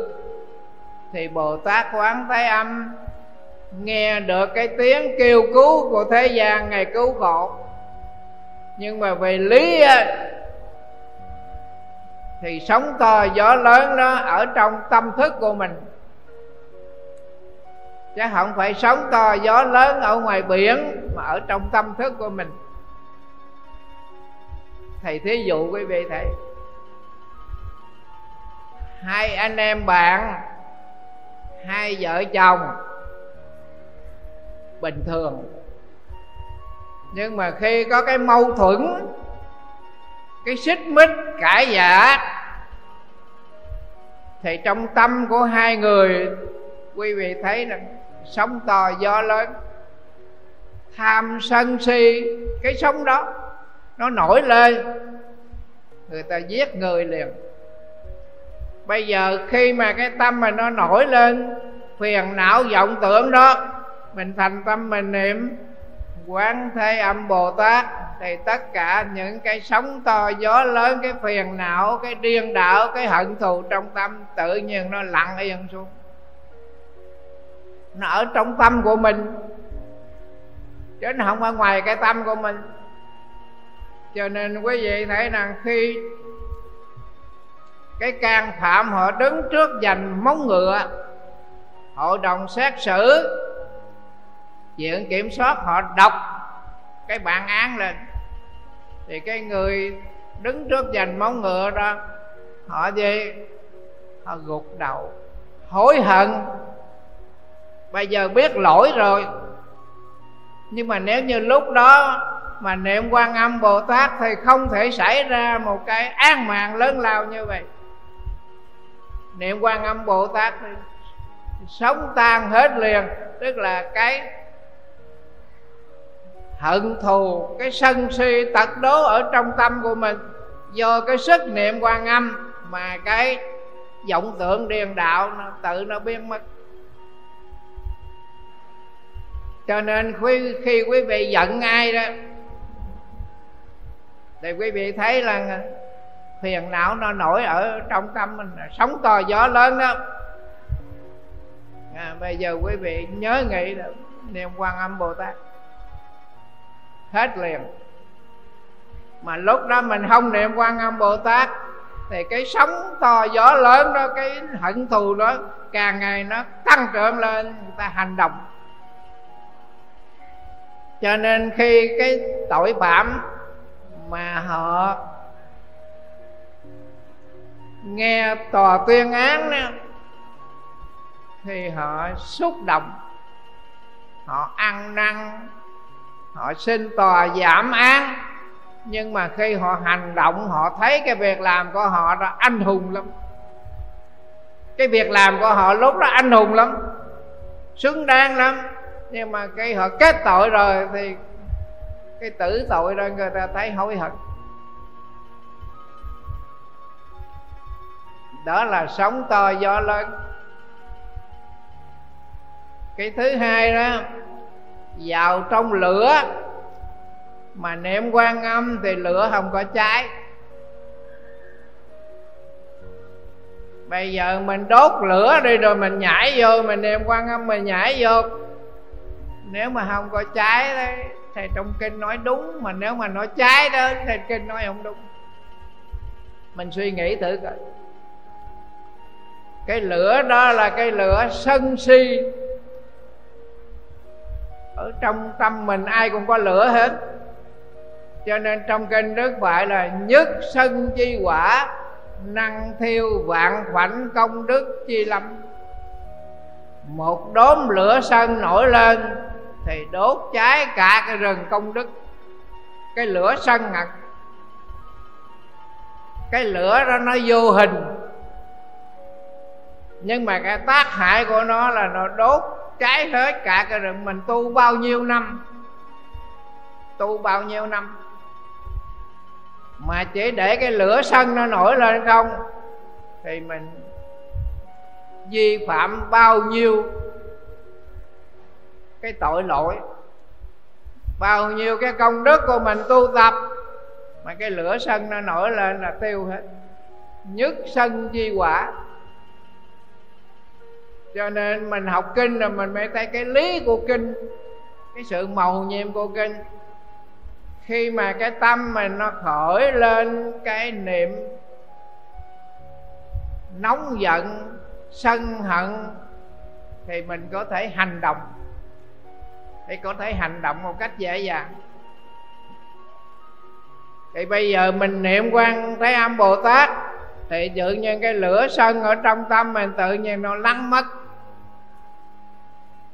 thì bồ tát quán thế âm nghe được cái tiếng kêu cứu của thế gian ngày cứu khổ nhưng mà về lý thì sóng to gió lớn nó ở trong tâm thức của mình. Chứ không phải sóng to gió lớn ở ngoài biển mà ở trong tâm thức của mình. Thầy thí dụ quý vị thầy hai anh em bạn, hai vợ chồng bình thường nhưng mà khi có cái mâu thuẫn, cái xích mích, cãi giả thì trong tâm của hai người, quý vị thấy rằng sóng to gió lớn. Tham sân si, cái sóng đó, nó nổi lên. Người ta giết người liền. Bây giờ khi mà cái tâm mà nó nổi lên, phiền não vọng tưởng đó, mình thành tâm mình niệm quán thế âm bồ tát, thì tất cả những cái sóng to, gió lớn, cái phiền não, cái điên đảo, cái hận thù trong tâm tự nhiên nó lặng yên xuống. Nó ở trong tâm của mình, chứ nó không ở ngoài cái tâm của mình. Cho nên quý vị thấy rằng khi cái can phạm họ đứng trước giành móng ngựa hội đồng xét xử viện kiểm soát họ đọc cái bản án lên. Thì cái người đứng trước giành móng ngựa đó, họ gì họ gục đầu, hối hận. Bây giờ biết lỗi rồi. Nhưng mà nếu như lúc đó mà niệm quan âm bồ tát thì không thể xảy ra một cái án mạng lớn lao như vậy. Niệm quan âm bồ tát thì sống tan hết liền, tức là cái hận thù cái sân si tật đố ở trong tâm của mình. Do cái sức niệm quan âm mà cái vọng tượng điền đạo nó tự nó biến mất. Cho nên khi, khi quý vị giận ai đó thì quý vị thấy là phiền não nó nổi ở trong tâm mình sóng to gió lớn đó. À, bây giờ quý vị nhớ nghĩ là niệm quan âm bồ tát hết liền. Mà lúc đó mình không niệm quan âm bồ tát thì cái sóng to gió lớn đó cái hận thù đó càng ngày nó tăng trưởng lên người ta hành động. Cho nên khi cái tội phạm mà họ nghe tòa tuyên án đó, thì họ xúc động họ ăn năn họ xin tòa giảm án. Nhưng mà khi họ hành động, họ thấy cái việc làm của họ là anh hùng lắm. Cái việc làm của họ lúc đó anh hùng lắm. Xứng đáng lắm. Nhưng mà khi họ kết tội rồi thì cái tử tội đó người ta thấy hối hận. Đó là sóng to gió lớn. Cái thứ hai đó vào trong lửa. Mà niệm quan âm thì lửa không có cháy. Bây giờ mình đốt lửa đi rồi mình nhảy vô, mình niệm quan âm mình nhảy vô. Nếu mà không có cháy đấy thì trong kinh nói đúng, mà nếu mà nói cháy đó thì kinh nói không đúng. Mình suy nghĩ thử coi. Cái lửa đó là cái lửa sân si ở trong tâm mình ai cũng có lửa hết. Cho nên trong kinh đức phải là nhất sân chi quả, năng thiêu vạn khoảnh công đức chi lâm. Một đốm lửa sân nổi lên thì đốt cháy cả cái rừng công đức, cái lửa sân ngặt cái lửa đó nó vô hình, nhưng mà cái tác hại của nó là nó đốt cháy hết cả cái rừng. Mình tu bao nhiêu năm? Tu bao nhiêu năm? Mà chỉ để cái lửa sân nó nổi lên không? Thì mình vi phạm bao nhiêu cái tội lỗi? Bao nhiêu cái công đức của mình tu tập mà cái lửa sân nó nổi lên là tiêu hết. Nhất sân chi quả cho nên mình học kinh rồi mình mới thấy cái lý của kinh, cái sự màu nhiệm của kinh. Khi mà cái tâm mình nó khởi lên cái niệm nóng giận, sân hận, thì mình có thể hành động. Thì có thể hành động một cách dễ dàng. Thì bây giờ mình niệm quan thấy âm bồ tát, thì tự nhiên cái lửa sân ở trong tâm mình tự nhiên nó lắng mất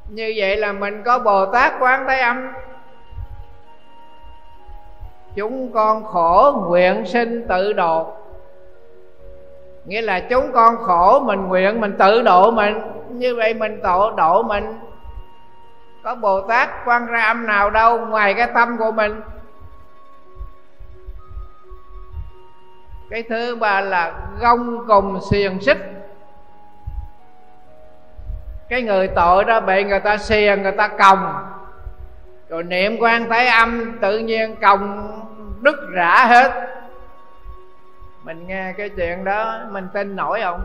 như vậy là mình có bồ tát quán thế âm. Chúng con khổ nguyện sinh tự độ. Nghĩa là chúng con khổ mình nguyện mình tự độ mình. Như vậy mình tự độ mình. Có bồ tát quan ra âm nào đâu, ngoài cái tâm của mình. Cái thứ ba là gông cùng xiềng xích cái người tội đó bị người ta xiềng người ta còng. Rồi niệm quan thái âm tự nhiên còng đứt rã hết. Mình nghe cái chuyện đó, mình tin nổi không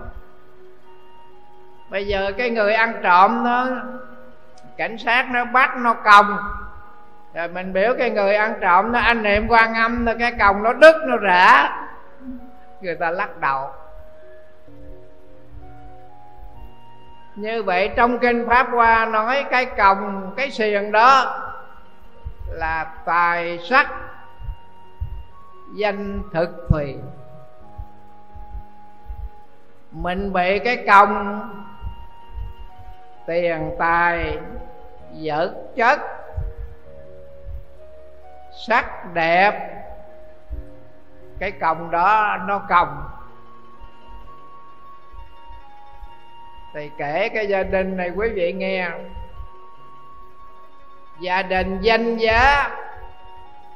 bây giờ cái người ăn trộm nó, cảnh sát nó bắt nó còng. Rồi mình biểu cái người ăn trộm nó, anh niệm quan âm nó cái còng nó đứt, nó rã. Người ta lắc đầu. Như vậy trong kinh pháp hoa nói cái còng, cái xiềng đó là tài sắc, danh thực thùy mình bị cái còng, tiền tài, vật chất, sắc đẹp, cái còng đó nó còng. Thì kể cái gia đình này quý vị nghe. Gia đình danh giá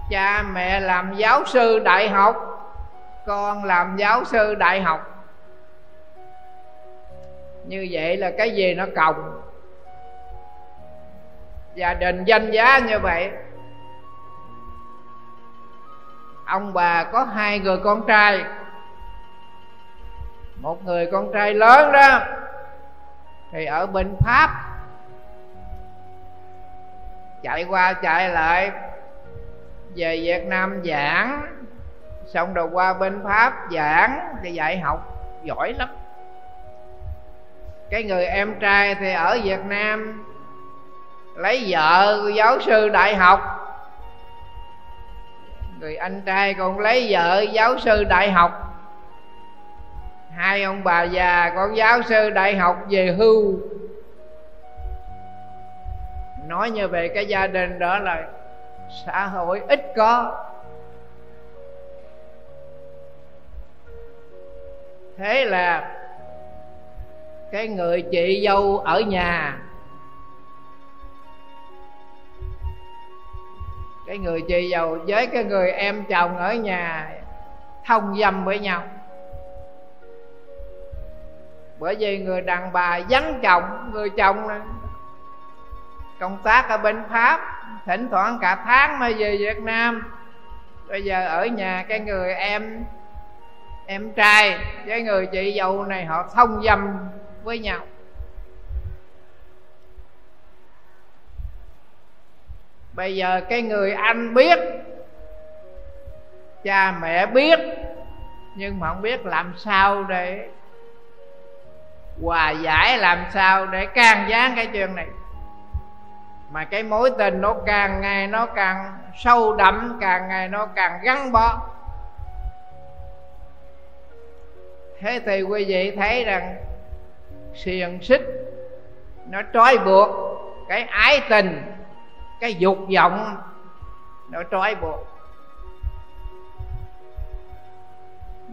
cha mẹ làm giáo sư đại học, con làm giáo sư đại học. Như vậy là cái gì nó còng gia đình danh giá như vậy. Ông bà có hai người con trai. Một người con trai lớn đó thì ở bên pháp, chạy qua chạy lại, về việt nam giảng, xong rồi qua bên pháp giảng, thì dạy học giỏi lắm. Cái người em trai thì ở việt nam, lấy vợ giáo sư đại học. Người anh trai còn lấy vợ, giáo sư đại học hai ông bà già, con giáo sư đại học về hưu. Nói như về cái gia đình đó là xã hội ít có. Thế là cái người chị dâu ở nhà, cái người chị dâu với cái người em chồng ở nhà thông dâm với nhau bởi vì người đàn bà vắng chồng, người chồng công tác ở bên pháp, thỉnh thoảng cả tháng mới về việt nam. Bây giờ ở nhà cái người em em trai với người chị dâu này họ thông dâm với nhau. Bây giờ cái người anh biết, cha mẹ biết, nhưng mà không biết làm sao để hòa giải làm sao để can gián cái chuyện này? Mà cái mối tình nó càng ngày nó càng sâu đậm, càng ngày nó càng gắn bó. Thế thì quý vị thấy rằng xiềng xích nó trói buộc cái ái tình, cái dục vọng nó trói buộc.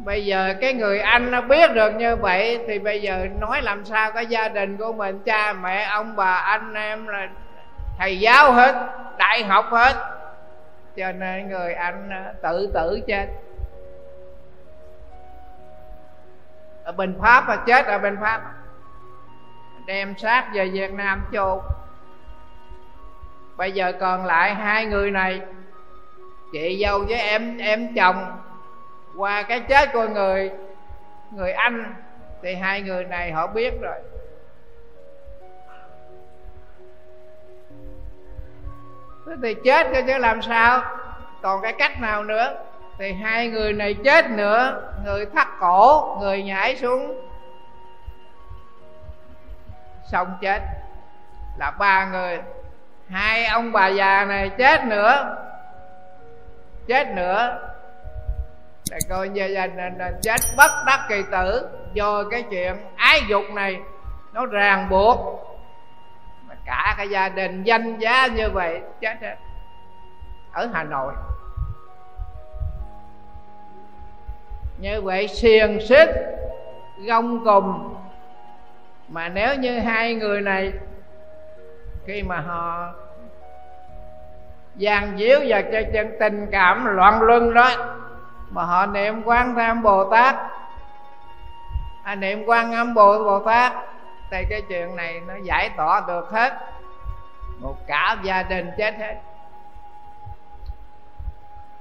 Bây giờ cái người anh nó biết được như vậy thì bây giờ nói làm sao cái gia đình của mình, cha, mẹ, ông, bà, anh, em là thầy giáo hết, đại học hết. Cho nên người anh ờ, tự tử chết. Ở bên pháp là chết ở bên pháp. Đem xác về việt nam chôn. Bây giờ còn lại hai người này, chị dâu với em em chồng qua cái chết của người người anh, thì hai người này họ biết rồi. Thế thì chết cho chứ làm sao? Còn cái cách nào nữa? Thì hai người này chết nữa, người thắt cổ, người nhảy xuống. Xong chết. Là ba người. Hai ông bà già này chết nữa. Chết nữa là coi như gia đình chết bất đắc kỳ tử. Do cái chuyện ái dục này, nó ràng buộc. Mà cả cái gia đình danh giá như vậy, chết hết. Ở hà nội. Như vậy xiềng xích, gông cùng mà nếu như hai người này, khi mà họ gian díu và cho chân tình cảm loạn luân đó mà họ niệm quan tham bồ tát. À, niệm quan âm bồ bồ tát. Thì cái chuyện này nó giải tỏa được hết. Một cả gia đình chết hết.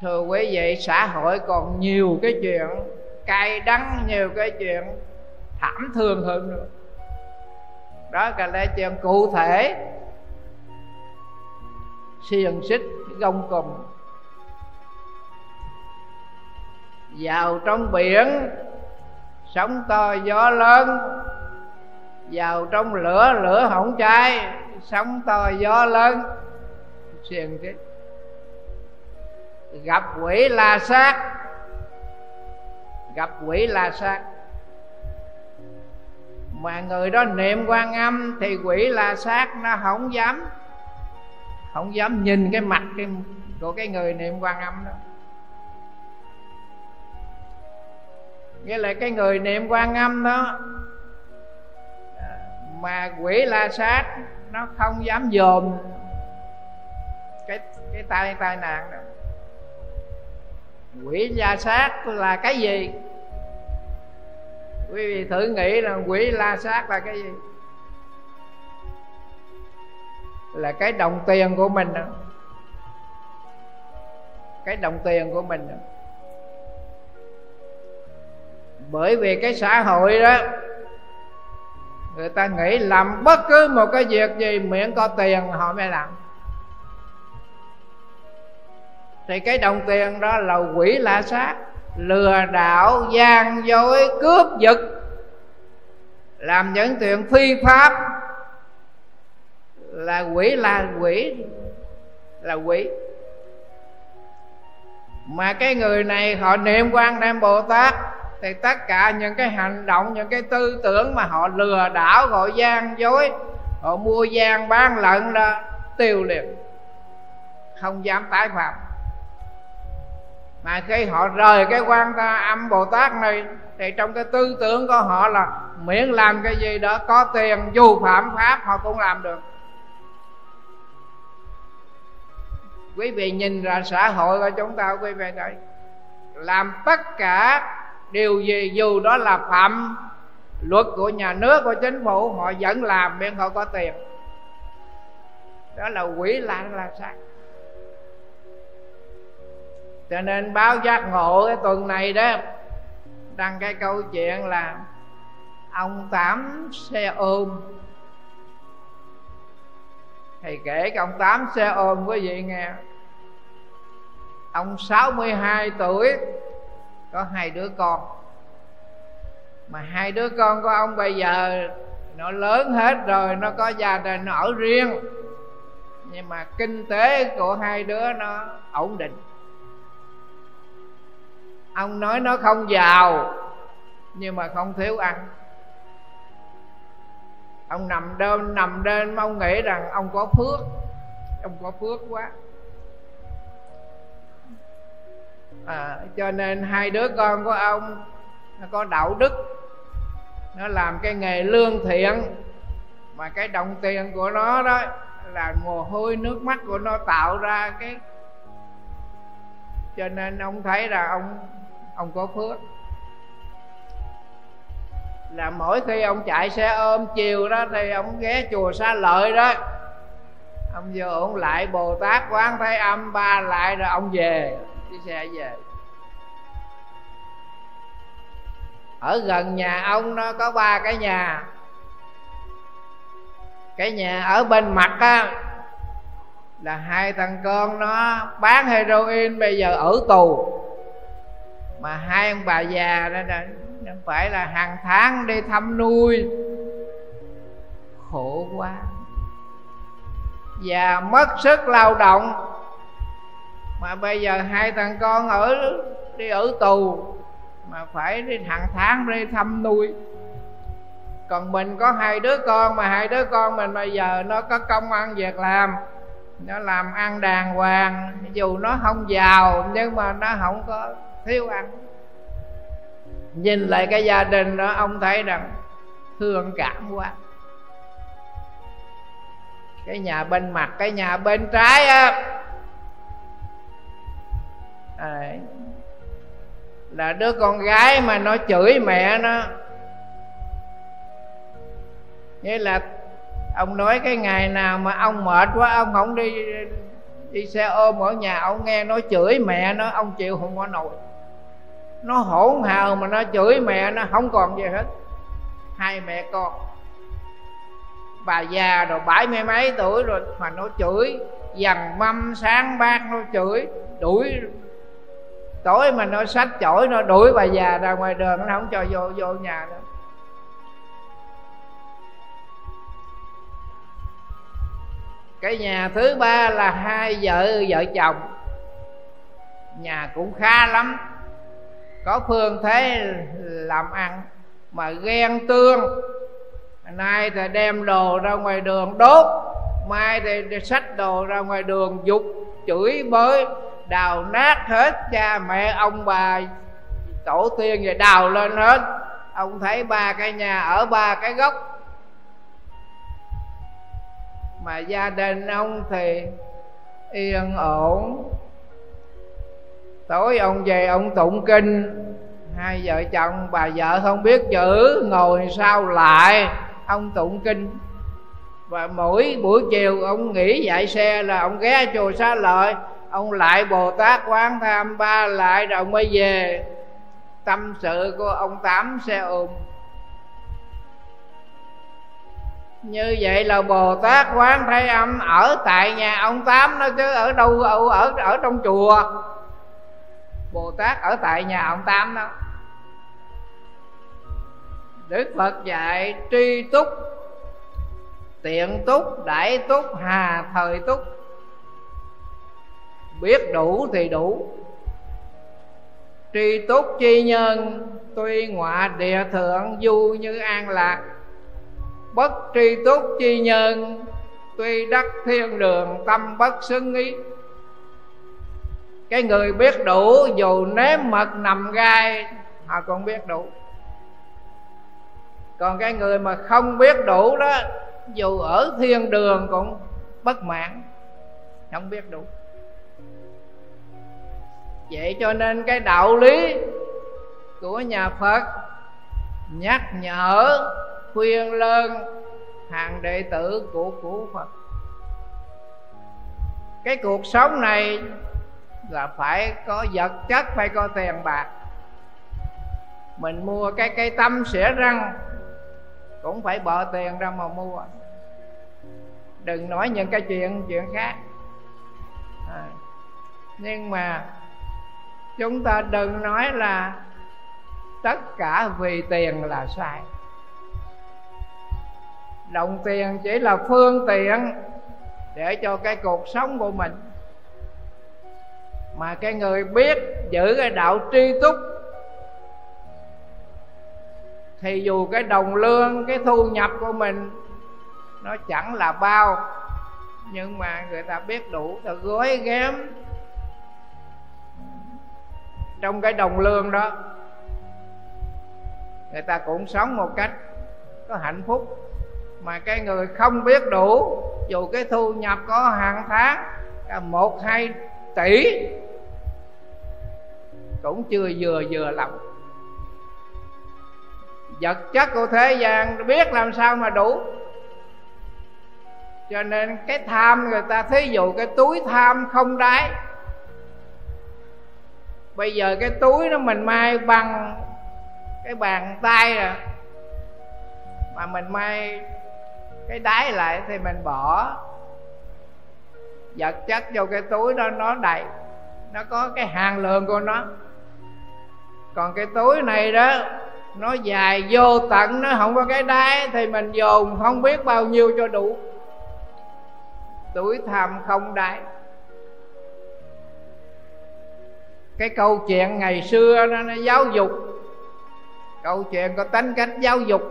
Thưa quý vị xã hội còn nhiều cái chuyện cay đắng nhiều cái chuyện thảm thương hơn nữa. Đó là chuyện cụ thể. Xiềng xích gông cùng vào trong biển sóng to gió lớn. Vào trong lửa lửa hỏng cháy sóng to gió lớn. Xiền cái gặp quỷ la sát. Gặp quỷ la sát. Mà người đó niệm quan âm thì quỷ la sát nó không dám không dám nhìn cái mặt cái, của cái người niệm quan âm đó. Nghĩa là cái người niệm quan âm đó à, mà quỷ la sát, nó không dám dòm cái cái tai tai nạn đó quỷ la sát là cái gì quý vị thử nghĩ là quỷ la sát là cái gì là cái đồng tiền của mình đó. cái đồng tiền của mình đó bởi vì cái xã hội đó, người ta nghĩ làm bất cứ một cái việc gì miễn có tiền họ mới làm. Thì cái đồng tiền đó là quỷ lạ sát, lừa đảo, gian dối, cướp giật, làm những chuyện phi pháp. Là quỷ là quỷ là quỷ. Mà cái người này họ niệm quan đem bồ tát thì tất cả những cái hành động, những cái tư tưởng mà họ lừa đảo, họ gian dối, họ mua gian bán lận đó tiêu liền không dám tái phạm. Mà khi họ rời cái quan ta âm bồ tát này, thì trong cái tư tưởng của họ là miễn làm cái gì đó, có tiền, dù phạm pháp, họ cũng làm được. Quý vị nhìn ra xã hội của chúng ta, quý vị thấy, làm tất cả điều gì dù đó là phạm luật của nhà nước, của chính phủ, họ vẫn làm miễn họ có tiền. Đó là quỷ là là sao cho nên báo giác ngộ cái tuần này đó, đăng cái câu chuyện là ông tám xe ôm. Thầy kể cái ông tám xe ôm quý vị nghe. Ông 62 tuổi có hai đứa con. Mà hai đứa con của ông bây giờ nó lớn hết rồi, nó có gia đình, nó ở riêng. Nhưng mà kinh tế của hai đứa nó ổn định. Ông nói nó không giàu, nhưng mà không thiếu ăn. Ông nằm đêm nằm đêm, ông nghĩ rằng ông có phước. Ông có phước quá. À, cho nên hai đứa con của ông nó có đạo đức nó làm cái nghề lương thiện. Mà cái đồng tiền của nó đó là mồ hôi nước mắt của nó tạo ra cái cho nên ông thấy là ông ông có phước. Là mỗi khi ông chạy xe ôm chiều đó thì ông ghé chùa xa lợi đó ông vừa ông lại bồ tát quán thấy âm ba lại rồi ông về đi xe về. Ở gần nhà ông nó có ba cái nhà. Cái nhà ở bên mặt á, là hai thằng con nó bán heroin bây giờ ở tù. Mà hai ông bà già đó là phải là hàng tháng đi thăm nuôi. Khổ quá. Và mất sức lao động mà bây giờ hai thằng con ở đi ở tù, mà phải đi hàng tháng đi thăm nuôi. Còn mình có hai đứa con, mà hai đứa con mình bây giờ nó có công ăn việc làm. Nó làm ăn đàng hoàng, dù nó không giàu, nhưng mà nó không có thiếu ăn. Nhìn lại cái gia đình đó, ông thấy rằng thương cảm quá. Cái nhà bên mặt, cái nhà bên trái á à, là đứa con gái mà nó chửi mẹ nó. Nghĩa là ông nói cái ngày nào mà ông mệt quá ông không đi đi xe ôm ở nhà ông nghe nó chửi mẹ nó ông chịu không có nổi. Nó hỗn hào mà nó chửi mẹ nó không còn gì hết. Hai mẹ con. Bà già rồi bảy mươi mấy tuổi rồi mà nó chửi dằn mâm sáng bát nó chửi đuổi tối mà nó sách chổi, nó đuổi bà già ra ngoài đường, nó không cho vô vô nhà nữa. Cái nhà thứ ba là hai vợ vợ chồng. Nhà cũng khá lắm. Có phương thế làm ăn mà ghen tương. Nay thì đem đồ ra ngoài đường đốt, mai thì xách đồ ra ngoài đường dục, chửi bới đào nát hết cha mẹ ông bà, tổ tiên về đào lên hết. Ông thấy ba cái nhà ở ba cái gốc mà gia đình ông thì yên ổn. Tối ông về ông tụng kinh. Hai vợ chồng, bà vợ không biết chữ, ngồi sau lại? Ông tụng kinh. Và mỗi buổi chiều ông nghỉ dạy xe là ông ghé chùa xá lợi ông lại bồ tát quán tham ba lại rồi mới về. Tâm sự của ông tám xe ôm. Như vậy là bồ tát quán thế âm ở tại nhà ông tám nó chứ ở đâu ở ở, ở trong chùa. Bồ tát ở tại nhà ông tám đó. Đức phật dạy tri túc tiện túc đại túc hà thời túc biết đủ thì đủ. Tri túc chi nhân, tuy ngọa địa thượng, du như an lạc. Bất tri túc chi nhân, tuy đắc thiên đường, tâm bất xứng ý. Cái người biết đủ, dù nếm mật nằm gai, họ còn biết đủ. Còn cái người mà không biết đủ đó, dù ở thiên đường cũng bất mãn, không biết đủ vậy cho nên cái đạo lý của nhà phật nhắc nhở khuyên lơn hàng đệ tử của của phật. Cái cuộc sống này là phải có vật chất phải có tiền bạc. Mình mua cái cây tâm xỉa răng cũng phải bỏ tiền ra mà mua. Đừng nói những cái chuyện chuyện khác. À, nhưng mà chúng ta đừng nói là tất cả vì tiền là sai. Đồng tiền chỉ là phương tiện để cho cái cuộc sống của mình. Mà cái người biết giữ cái đạo tri túc, thì dù cái đồng lương, cái thu nhập của mình nó chẳng là bao, nhưng mà người ta biết đủ, ta gói ghém trong cái đồng lương đó, người ta cũng sống một cách có hạnh phúc. Mà cái người không biết đủ, dù cái thu nhập có hàng tháng một, hai tỷ, cũng chưa vừa vừa lòng. Vật chất của thế gian biết làm sao mà đủ. Cho nên cái tham người ta, thí dụ cái túi tham không đáy bây giờ cái túi đó mình may bằng cái bàn tay à mà mình may cái đáy lại thì mình bỏ. Vật chất vô cái túi đó nó đầy, nó có cái hàng lượng của nó. Còn cái túi này đó, nó dài vô tận, nó không có cái đáy thì mình dồn không biết bao nhiêu cho đủ. Túi tham không đáy. Cái câu chuyện ngày xưa nó, nó giáo dục. Câu chuyện có tính cách giáo dục.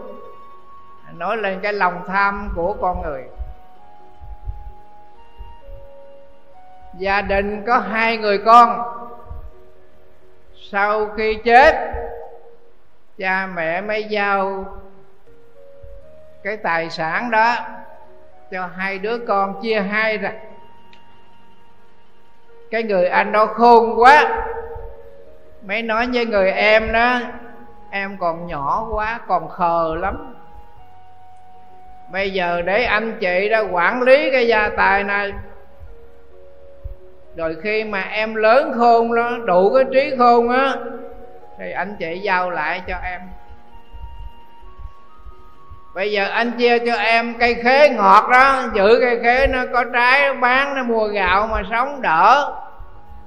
Nói lên cái lòng tham của con người. Gia đình có hai người con. Sau khi chết cha mẹ mới giao cái tài sản đó cho hai đứa con chia hai ra cái người anh đó khôn quá. Mới nói với người em đó, em còn nhỏ quá, còn khờ lắm. Bây giờ để anh chị đó quản lý cái gia tài này. Rồi khi mà em lớn khôn đó, đủ cái trí khôn á, thì anh chị giao lại cho em. Bây giờ anh chia cho em cây khế ngọt đó, giữ cây khế nó có trái nó bán, nó mua gạo mà sống đỡ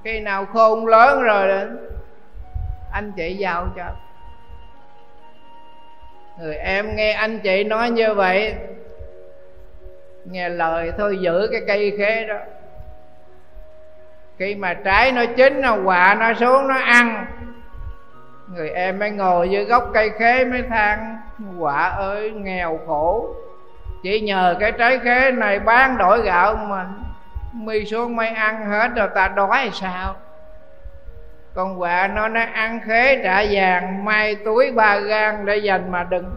khi nào khôn lớn rồi anh chị giàu cho. Người em nghe anh chị nói như vậy, nghe lời thôi giữ cái cây khế đó. Khi mà trái nó chín, nó quạ nó xuống, nó ăn, người em mới ngồi dưới gốc cây khế mới than, quả ơi, nghèo khổ. Chỉ nhờ cái trái khế này bán đổi gạo mà mì xuống mày ăn hết rồi ta đói sao? Con quạ nó nó ăn khế trả vàng mai túi ba gan để dành mà đừng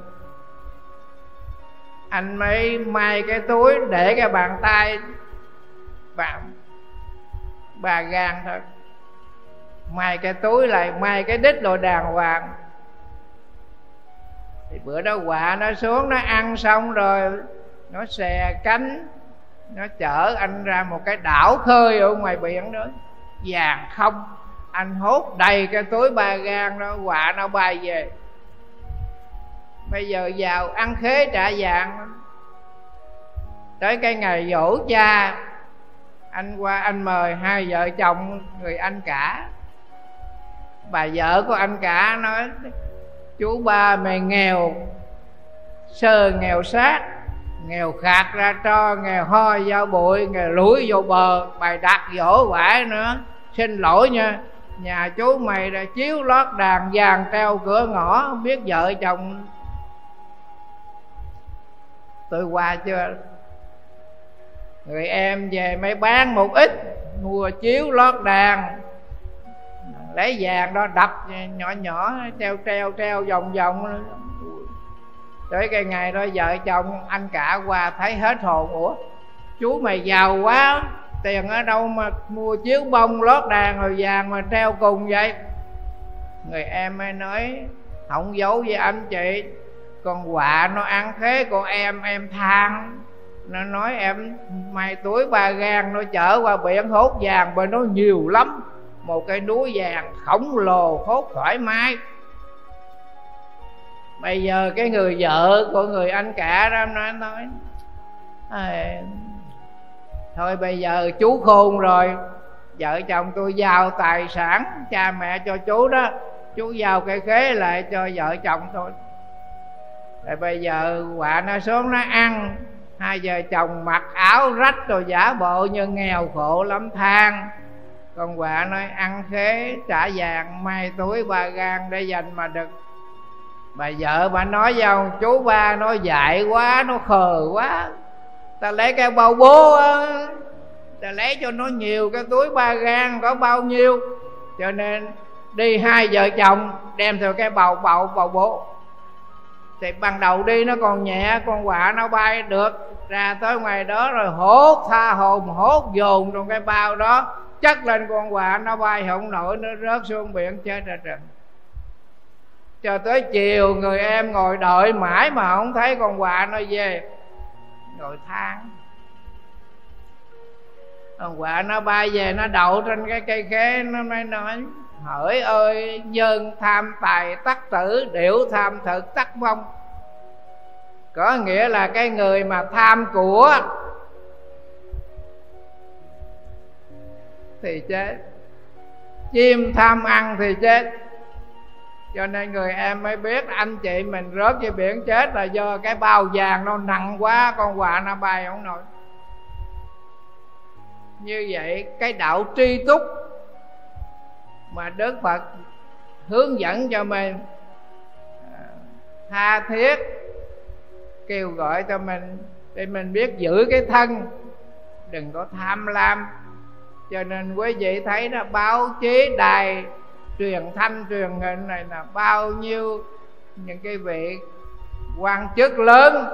anh mới may cái túi để cái bàn tay và ba gan thôi. May cái túi lại, may cái đít đồ đàng hoàng. Thì bữa đó quạ nó xuống, nó ăn xong rồi, nó xè cánh nó chở anh ra một cái đảo khơi ở ngoài biển đó. Vàng không. Anh hốt đầy cái túi ba gan đó, quạ nó bay về. Bây giờ vào ăn khế trả vàng tới cái ngày dỗ cha, anh qua anh mời hai vợ chồng người anh cả. Bà vợ của anh cả nói, chú ba mày nghèo, sơ nghèo sát nghèo khạc ra cho nghèo ho vào bụi, nghèo lũi vô bờ. Bài đặt dỗ vải nữa. Xin lỗi nha. Nhà chú mày đã chiếu lót đàn vàng treo cửa ngõ, không biết vợ chồng tôi qua chưa? Người em về mới bán một ít, mua chiếu lót đàn. Lấy vàng đó, đập nhỏ nhỏ, treo treo treo vòng vòng tới cái ngày đó vợ chồng anh cả qua thấy hết hồn, ủa, chú mày giàu quá, tiền ở đâu mà mua chiếu bông lót đàn rồi vàng mà treo cùng vậy? Người em mới nói, không giấu với anh chị, con quạ nó ăn thế con em em than. Nó nói, em mày tuổi ba gan nó chở qua biển hốt vàng bởi nó nhiều lắm, một cái núi vàng khổng lồ hốt thoải mái bây giờ cái người vợ của người anh cả đó nói nói à, thôi bây giờ chú khôn rồi vợ chồng tôi giao tài sản cha mẹ cho chú đó chú giao cái khế lại cho vợ chồng thôi rồi bây giờ quả nó xuống nó ăn hai vợ chồng mặc áo rách rồi giả bộ như nghèo khổ lắm than. Con quả nói ăn khế trả vàng mai túi ba gan để dành mà được bà vợ bà nói với ông, chú ba nó dại quá, nó khờ quá. Ta lấy cái bao bố á, ta lấy cho nó nhiều, cái túi ba gan có bao nhiêu. Cho nên đi hai vợ chồng, đem theo cái bầu bầu bầu bố. Thì ban đầu đi nó còn nhẹ, con quạ nó bay được. Ra tới ngoài đó rồi hốt tha hồn, hốt dồn trong cái bao đó. Chất lên con quạ nó bay không nổi, nó rớt xuống biển, chết ra trần cho tới chiều người em ngồi đợi mãi mà không thấy con quạ nó về. Ngồi than. Con quạ nó bay về, nó đậu trên cái cây khế, nó mới nói, hỡi ơi nhân tham tài tắc tử, điểu tham thực tắc vong. Có nghĩa là cái người mà tham của thì chết. Chim tham ăn thì chết cho nên người em mới biết anh chị mình rớt dưới biển chết là do cái bao vàng nó nặng quá, con quạ nó bay không nổi. Như vậy, cái đạo tri túc mà đức phật hướng dẫn cho mình à, tha thiết, kêu gọi cho mình, để mình biết giữ cái thân, đừng có tham lam. Cho nên quý vị thấy đó, báo chí đài truyền thanh, truyền hình này là bao nhiêu những cái vị quan chức lớn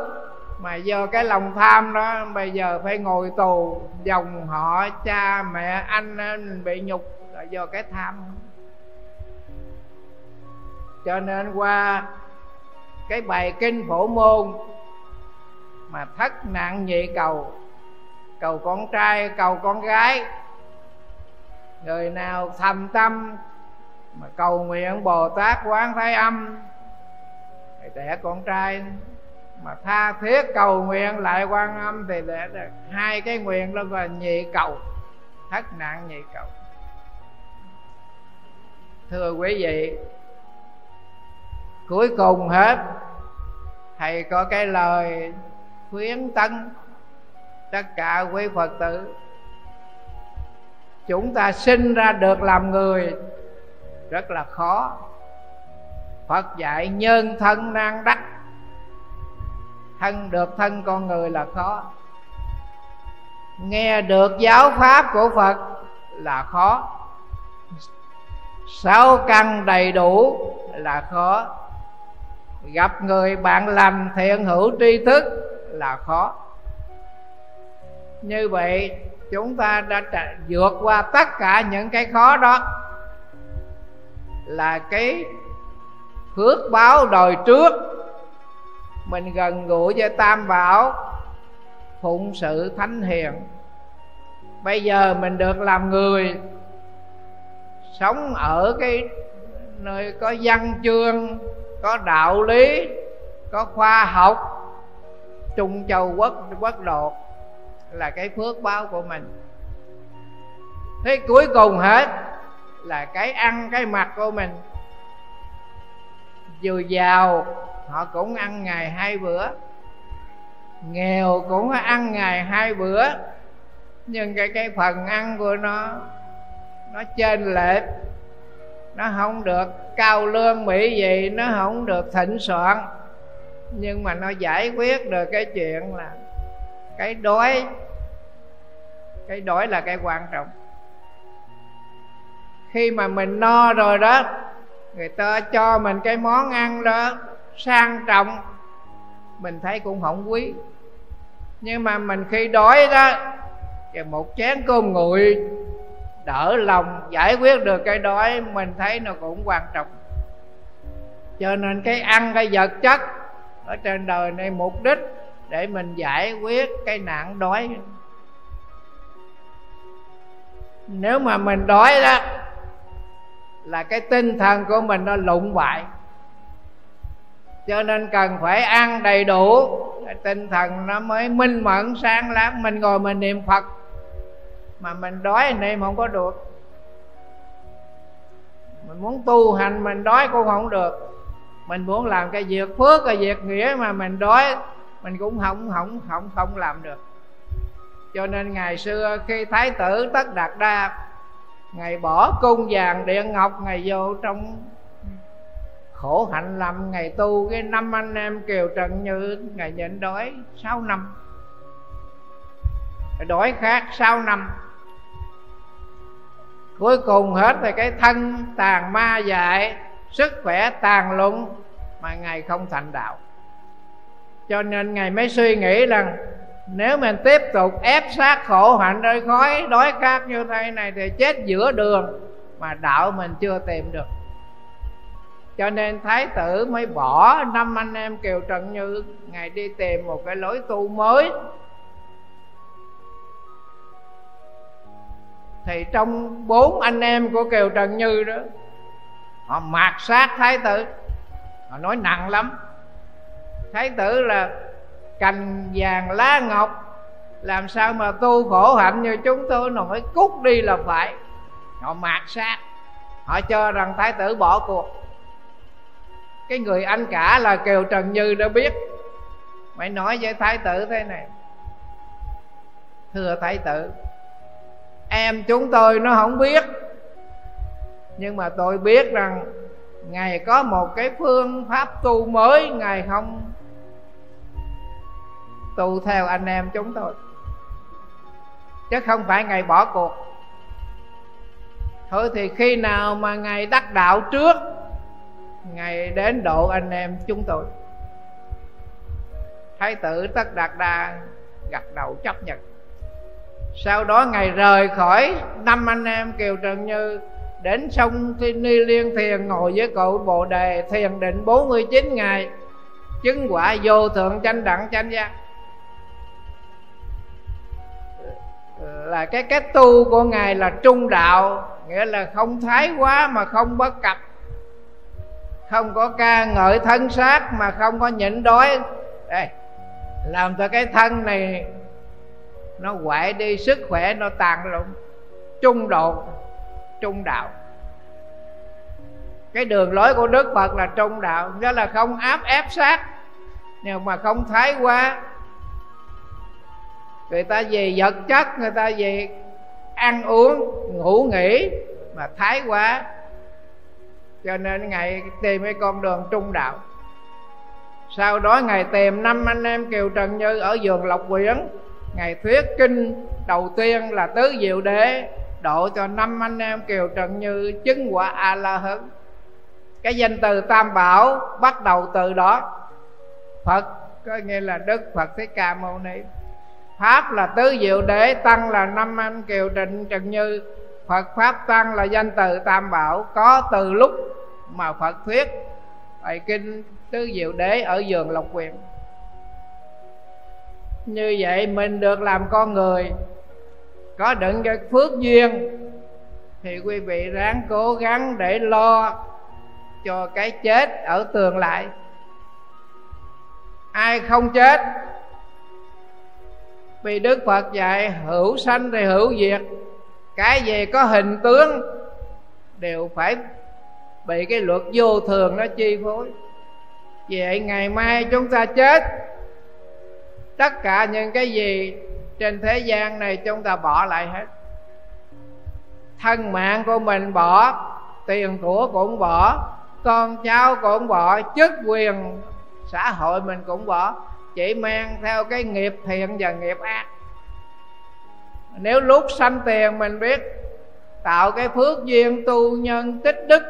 mà do cái lòng tham đó, bây giờ phải ngồi tù, dòng họ, cha, mẹ, anh mình bị nhục là do cái tham. Cho nên qua cái bài kinh phổ môn mà thất nạn nhị cầu cầu con trai, cầu con gái, người nào thầm tâm mà cầu nguyện bồ tát quán thái âm, thì đẻ con trai. Mà tha thiết cầu nguyện lại quan âm, thì để được hai cái nguyện đó là nhị cầu, thất nạn nhị cầu. Thưa quý vị, cuối cùng hết, thầy có cái lời khuyến tấn tất cả quý phật tử. Chúng ta sinh ra được làm người rất là khó. Phật dạy nhân thân nan đắc. Thân được thân con người là khó. Nghe được giáo pháp của phật là khó. Sáu căn đầy đủ là khó. Gặp người bạn lành thiện hữu tri thức là khó. Như vậy, chúng ta đã vượt qua tất cả những cái khó đó là cái phước báo đời trước. Mình gần gũi với tam bảo, phụng sự thánh hiền. Bây giờ mình được làm người, sống ở cái nơi có văn chương, có đạo lý, có khoa học, trung châu quốc quốc độ là cái phước báo của mình. Thế cuối cùng hết là cái ăn cái mặc của mình. Vừa giàu, họ cũng ăn ngày hai bữa. Nghèo cũng ăn ngày hai bữa. Nhưng cái cái phần ăn của nó nó trên lệch. Nó không được cao lương mỹ gì nó không được thịnh soạn. Nhưng mà nó giải quyết được cái chuyện là cái đói. Cái đói là cái quan trọng khi mà mình no rồi đó, người ta cho mình cái món ăn đó sang trọng, mình thấy cũng không quý. Nhưng mà mình khi đói đó thì một chén cơm nguội đỡ lòng giải quyết được cái đói, mình thấy nó cũng quan trọng. Cho nên cái ăn cái vật chất ở trên đời này mục đích để mình giải quyết cái nạn đói. Nếu mà mình đói đó là cái tinh thần của mình nó lụng bại. Cho nên cần phải ăn đầy đủ tinh thần nó mới minh mẫn, sáng láng. Mình ngồi mình niệm phật, mà mình đói niệm không có được. Mình muốn tu hành, mình đói cũng không được. Mình muốn làm cái việc phước, cái việc nghĩa mà mình đói, mình cũng không không không không làm được. Cho nên ngày xưa khi thái tử tất đạt đa ngày bỏ cung vàng điện ngọc, ngày vô trong khổ hạnh lầm. Ngày tu cái năm anh em kiều trần như ngày nhịn đói sáu năm. Đói khác sáu năm. Cuối cùng hết thì cái thân tàn ma dại, sức khỏe tàn lụng mà ngài không thành đạo. Cho nên ngài mới suy nghĩ rằng nếu mình tiếp tục ép sát khổ hạnh rơi khói đói khát như thế này thì chết giữa đường mà đạo mình chưa tìm được. Cho nên thái tử mới bỏ năm anh em kiều trần như, ngài đi tìm một cái lối tu mới. Thì trong bốn anh em của kiều trần như đó, họ mạt sát thái tử. Họ nói nặng lắm. Thái tử là cành vàng lá ngọc. Làm sao mà tu khổ hạnh như chúng tôi nổi cút đi là phải. Họ mạt sát. Họ cho rằng thái tử bỏ cuộc. Cái người anh cả là kiều trần như đã biết. Mày nói với thái tử thế này. Thưa thái tử, em chúng tôi nó không biết. Nhưng mà tôi biết rằng ngài có một cái phương pháp tu mới, ngài không tu theo anh em chúng tôi. Chứ không phải ngày bỏ cuộc. Thôi thì khi nào mà ngài đắc đạo trước, ngài đến độ anh em chúng tôi. Thái tử tất đạt đa gật đầu chấp nhận. Sau đó ngài rời khỏi năm anh em kiều trần như, đến sông ni liên thiền ngồi với cậu bồ đề thiền định 49 ngày, chứng quả vô thượng chánh đẳng chánh giác. Là cái cách tu của ngài là trung đạo, nghĩa là không thái quá mà không bất cập không có ca ngợi thân xác mà không có nhịn đói. Đây, làm cho cái thân này nó quậy đi, sức khỏe nó tàn lụng trung độ trung đạo. Cái đường lối của đức phật là trung đạo, nghĩa là không áp ép sát nhưng mà không thái quá người ta về vật chất, người ta về ăn uống, ngủ nghỉ mà thái quá. Cho nên ngài tìm cái con đường trung đạo. Sau đó ngài tìm năm anh em kiều trần như ở vườn lộc quyển. Ngài thuyết kinh đầu tiên là tứ diệu đế độ cho năm anh em kiều trần như chứng quả a la hấn cái danh từ tam bảo bắt đầu từ đó. Phật, có nghĩa là đức phật thích ca mâu ni pháp là tứ diệu đế, tăng là năm anh kiều trịnh, trần như, phật pháp tăng là danh từ tam bảo. Có từ lúc mà phật thuyết bài kinh tứ diệu đế ở vườn lộc quyền. Như vậy mình được làm con người, có đựng cái phước duyên, thì quý vị ráng cố gắng để lo cho cái chết ở tương lại. Ai không chết vì đức phật dạy, hữu sanh thì hữu diệt. Cái gì có hình tướng đều phải bị cái luật vô thường nó chi phối. Vậy ngày mai chúng ta chết, tất cả những cái gì trên thế gian này chúng ta bỏ lại hết. Thân mạng của mình bỏ, tiền của cũng bỏ, con cháu cũng bỏ, chức quyền xã hội mình cũng bỏ chỉ mang theo cái nghiệp thiện và nghiệp ác. Nếu lúc sanh tiền mình biết tạo cái phước duyên tu nhân tích đức,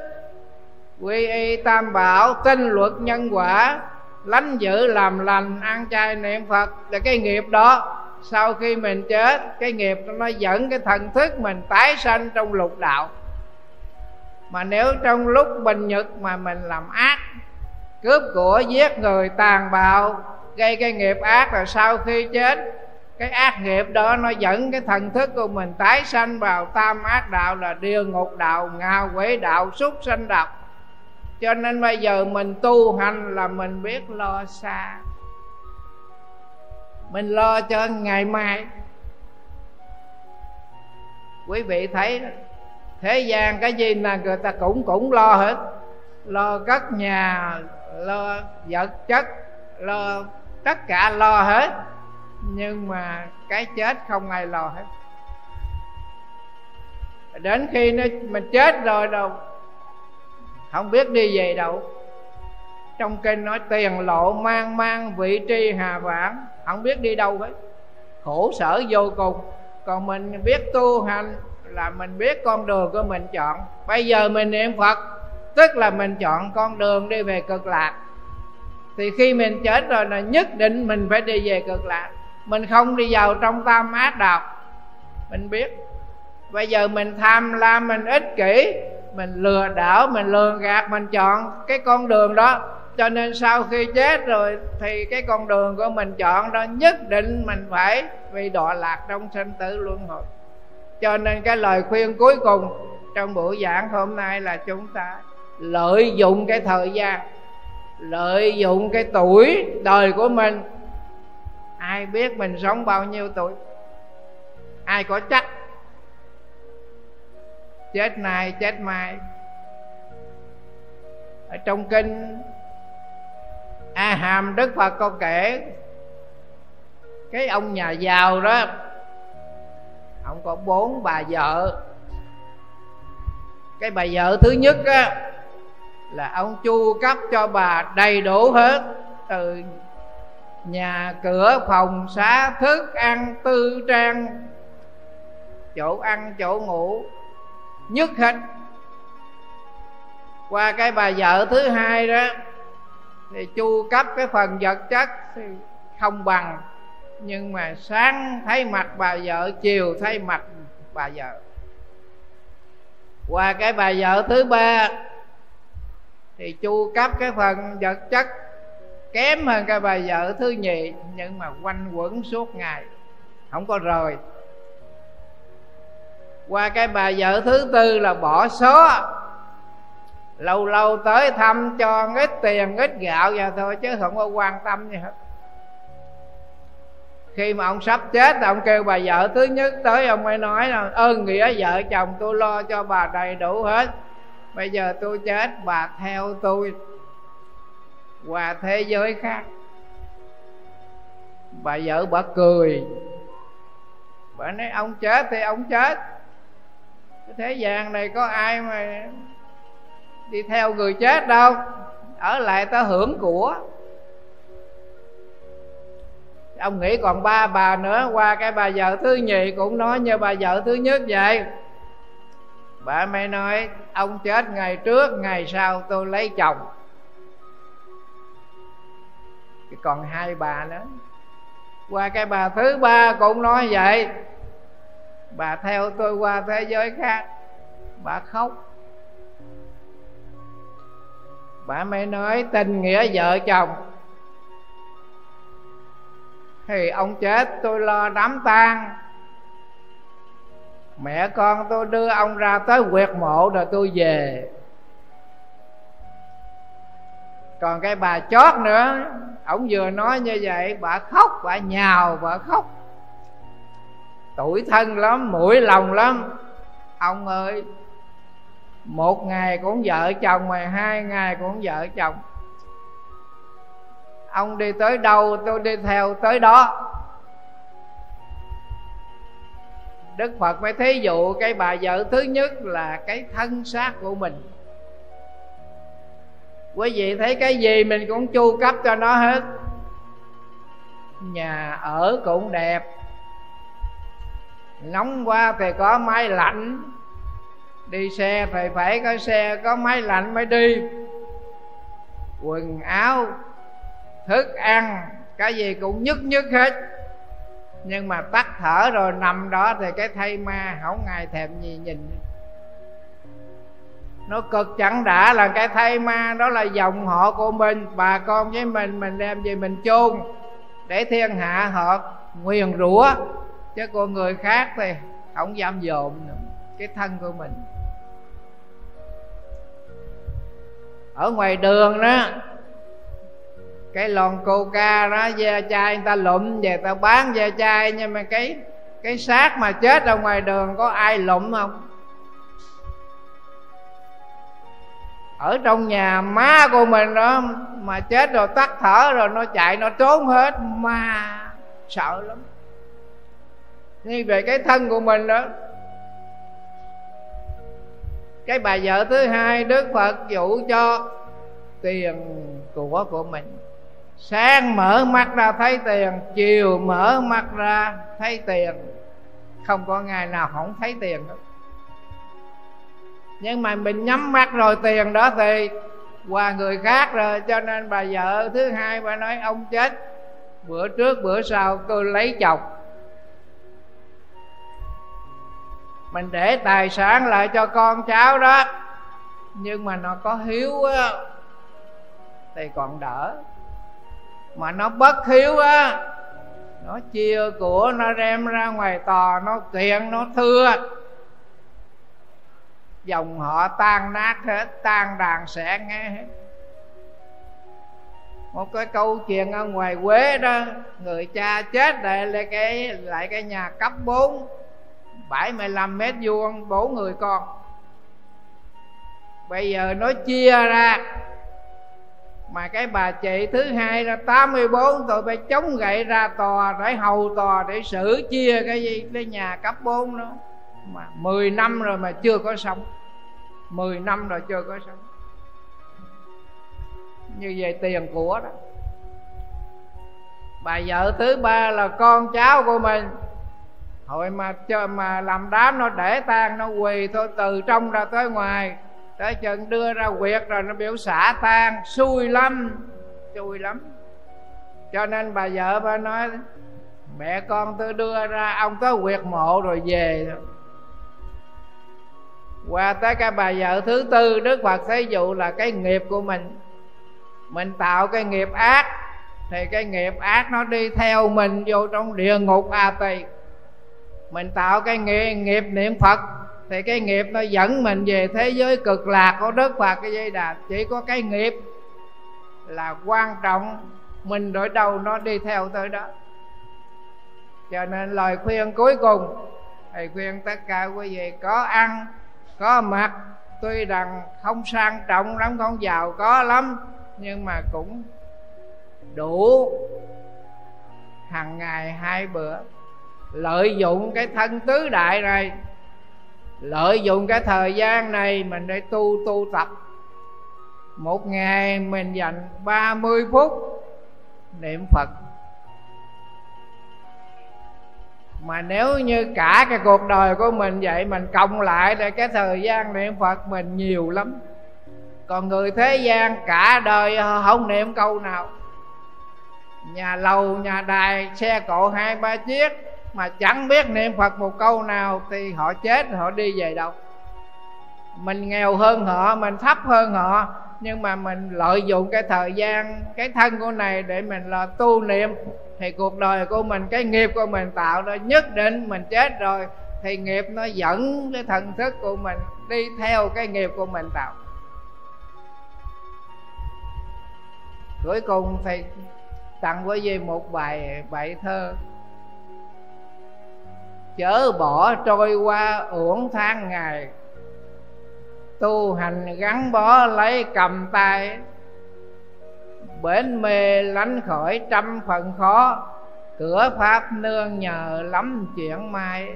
quy y tam bảo tinh luật nhân quả, lánh giữ làm lành ăn chay niệm phật, là cái nghiệp đó, sau khi mình chết, cái nghiệp nó dẫn cái thần thức mình tái sanh trong lục đạo. Mà nếu trong lúc bình nhật mà mình làm ác, cướp của giết người tàn bạo gây cái nghiệp ác rồi sau khi chết, cái ác nghiệp đó nó dẫn cái thần thức của mình tái sanh vào tam ác đạo là địa ngục đạo ngạ quỷ đạo, súc sanh đạo cho nên bây giờ mình tu hành là mình biết lo xa. Mình lo cho ngày mai. Quý vị thấy thế gian cái gì là người ta cũng cũng lo hết. Lo cất nhà, lo vật chất, lo tất cả lo hết, nhưng mà cái chết không ai lo hết. Đến khi nó mình chết rồi đâu, không biết đi về đâu. Trong kinh nói tiền lộ mang mang, vị tri hà vãng, không biết đi đâu hết. Khổ sở vô cùng. Còn mình biết tu hành là mình biết con đường của mình chọn. Bây giờ mình niệm phật, tức là mình chọn con đường đi về cực lạc thì khi mình chết rồi là nhất định mình phải đi về cực lạc mình không đi vào trong tam ác đạo. Mình biết. Bây giờ mình tham lam mình ích kỷ, mình lừa đảo, mình lừa gạt, mình chọn cái con đường đó. Cho nên sau khi chết rồi thì cái con đường của mình chọn đó, nhất định mình phải bị đọa lạc trong sinh tử luân hồi. Cho nên cái lời khuyên cuối cùng trong buổi giảng hôm nay là chúng ta lợi dụng cái thời gian lợi dụng cái tuổi đời của mình. Ai biết mình sống bao nhiêu tuổi? Ai có chắc? Chết nay, chết mai. Ở trong kinh a hàm đức phật có kể, cái ông nhà giàu đó, ông có bốn bà vợ. Cái bà vợ thứ nhất á là ông chu cấp cho bà đầy đủ hết, từ nhà cửa, phòng xá, thức ăn, tư trang, chỗ ăn, chỗ ngủ, nhất hết. Qua cái bà vợ thứ hai đó, thì chu cấp cái phần vật chất thì không bằng, nhưng mà sáng thấy mặt bà vợ, chiều thấy mặt bà vợ. Qua cái bà vợ thứ ba thì chu cấp cái phần vật chất, kém hơn cái bà vợ thứ nhì nhưng mà quanh quẩn suốt ngày, không có rời. Qua cái bà vợ thứ tư là bỏ số lâu lâu tới thăm cho ít tiền, ít gạo vào thôi, chứ không có quan tâm gì hết. Khi mà ông sắp chết, ông kêu bà vợ thứ nhất tới, ông mới nói là, ơn nghĩa vợ chồng, tôi lo cho bà đầy đủ hết bây giờ tôi chết, bà theo tôi qua thế giới khác. Bà vợ bà cười. Bà nói, ông chết thì ông chết. Cái thế gian này có ai mà đi theo người chết đâu. Ở lại ta hưởng của. Ông nghĩ còn ba bà nữa, qua cái bà vợ thứ nhì cũng nói như bà vợ thứ nhất vậy bà mới nói, ông chết ngày trước, ngày sau tôi lấy chồng. Còn hai bà nữa. Qua cái bà thứ ba cũng nói vậy. Bà theo tôi qua thế giới khác. Bà khóc. Bà mới nói, tình nghĩa vợ chồng. Thì ông chết, tôi lo đám tang mẹ con tôi đưa ông ra tới quyệt mộ rồi tôi về. Còn cái bà chót nữa, ông vừa nói như vậy, bà khóc, bà nhào, bà khóc. Tuổi thân lắm, mũi lòng lắm. Ông ơi, một ngày cũng vợ chồng mà, hai ngày cũng vợ chồng. Ông đi tới đâu, tôi đi theo tới đó. Đức phật mới thí dụ cái bà vợ thứ nhất là cái thân xác của mình. Quý vị thấy cái gì mình cũng chu cấp cho nó hết. Nhà ở cũng đẹp. Nóng quá thì có máy lạnh. Đi xe thì phải có xe, có máy lạnh mới đi. Quần áo, thức ăn, cái gì cũng nhức nhức hết nhưng mà tắt thở rồi nằm đó thì cái thay ma không ai thèm gì nhìn. Nó cực chẳng đã là cái thay ma, đó là dòng họ của mình. Bà con với mình mình đem về mình chôn. Để thiên hạ họ nguyền rủa, chứ con người khác thì không dám dồn cái thân của mình. Ở ngoài đường đó cái lon coca đó da chai người ta lụm về ta bán da chai, nhưng mà cái cái xác mà chết ở ngoài đường có ai lụm không? Ở trong nhà má của mình đó, mà chết rồi tắt thở rồi nó chạy, nó trốn hết mà sợ lắm. Như về cái thân của mình đó, cái bà vợ thứ hai đức phật dụ cho tiền của của mình sáng mở mắt ra thấy tiền, chiều mở mắt ra thấy tiền. Không có ngày nào không thấy tiền đâu nhưng mà mình nhắm mắt rồi tiền đó thì qua người khác rồi, cho nên bà vợ thứ hai bà nói, ông chết, bữa trước bữa sau tôi lấy chồng. Mình để tài sản lại cho con cháu đó, nhưng mà nó có hiếu á, thì còn đỡ mà nó bất hiếu á, nó chia của nó đem ra ngoài tòa nó kiện, nó thưa. Dòng họ tan nát hết, tan đàn sẽ nghe hết. Một cái câu chuyện ở ngoài quế đó, người cha chết lại lại cái lại cái nhà cấp 4 75 mét vuông, bốn người con. Bây giờ nó chia ra mà cái bà chị thứ hai là 84 tuổi phải chống gậy ra tòa để hầu tòa để xử chia cái gì, cái nhà cấp 4 đó. Mà 10 năm rồi mà chưa có xong 10 năm rồi chưa có xong như vậy tiền của đó. Bà vợ thứ ba là con cháu của mình. Hồi mà cho mà làm đám nó để tan nó quỳ thôi, từ trong ra tới ngoài tới chừng đưa ra quyệt rồi nó biểu xả tan. Xui lắm. Xui lắm. Cho nên bà vợ bà nói mẹ con tôi đưa ra ông tới quyệt mộ rồi về. Qua tới cái bà vợ thứ tư đức phật thí dụ là cái nghiệp của mình. Mình tạo cái nghiệp ác thì cái nghiệp ác nó đi theo mình vô trong địa ngục a tỳ. Mình tạo cái nghiệp, nghiệp niệm phật thì cái nghiệp nó dẫn mình về thế giới cực lạc của đức phật, cái dây đà. Chỉ có cái nghiệp là quan trọng, mình đổi đầu nó đi theo tới đó. Cho nên lời khuyên cuối cùng, thầy khuyên tất cả quý vị có ăn, có mặc. Tuy rằng không sang trọng lắm, không giàu có lắm, nhưng mà cũng đủ hàng ngày hai bữa. Lợi dụng cái thân tứ đại này lợi dụng cái thời gian này mình để tu tu tập. Một ngày mình dành 30 phút niệm Phật. Mà nếu như cả cái cuộc đời của mình vậy, mình cộng lại thì cái thời gian niệm phật mình nhiều lắm. Còn người thế gian cả đời không niệm câu nào. Nhà lầu, nhà đài, xe cộ hai ba chiếc mà chẳng biết niệm phật một câu nào thì họ chết, họ đi về đâu. Mình nghèo hơn họ, mình thấp hơn họ, nhưng mà mình lợi dụng cái thời gian, cái thân của này để mình là tu niệm, thì cuộc đời của mình, cái nghiệp của mình tạo ra nhất định mình chết rồi, thì nghiệp nó dẫn cái thần thức của mình đi theo cái nghiệp của mình tạo. Cuối cùng thì tặng quý vị một bài bài thơ chớ bỏ trôi qua uổng tháng ngày. Tu hành gắn bó lấy cầm tay bến mê lánh khỏi trăm phần khó. Cửa pháp nương nhờ lắm chuyện may,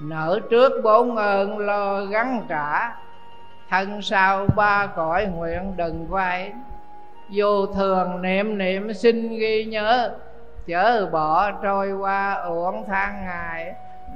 nợ trước bốn ơn lo gắn trả. Thân sau ba cõi nguyện đừng vay, vô thường niệm niệm xin ghi nhớ. Chớ bỏ trôi qua uổng tháng ngày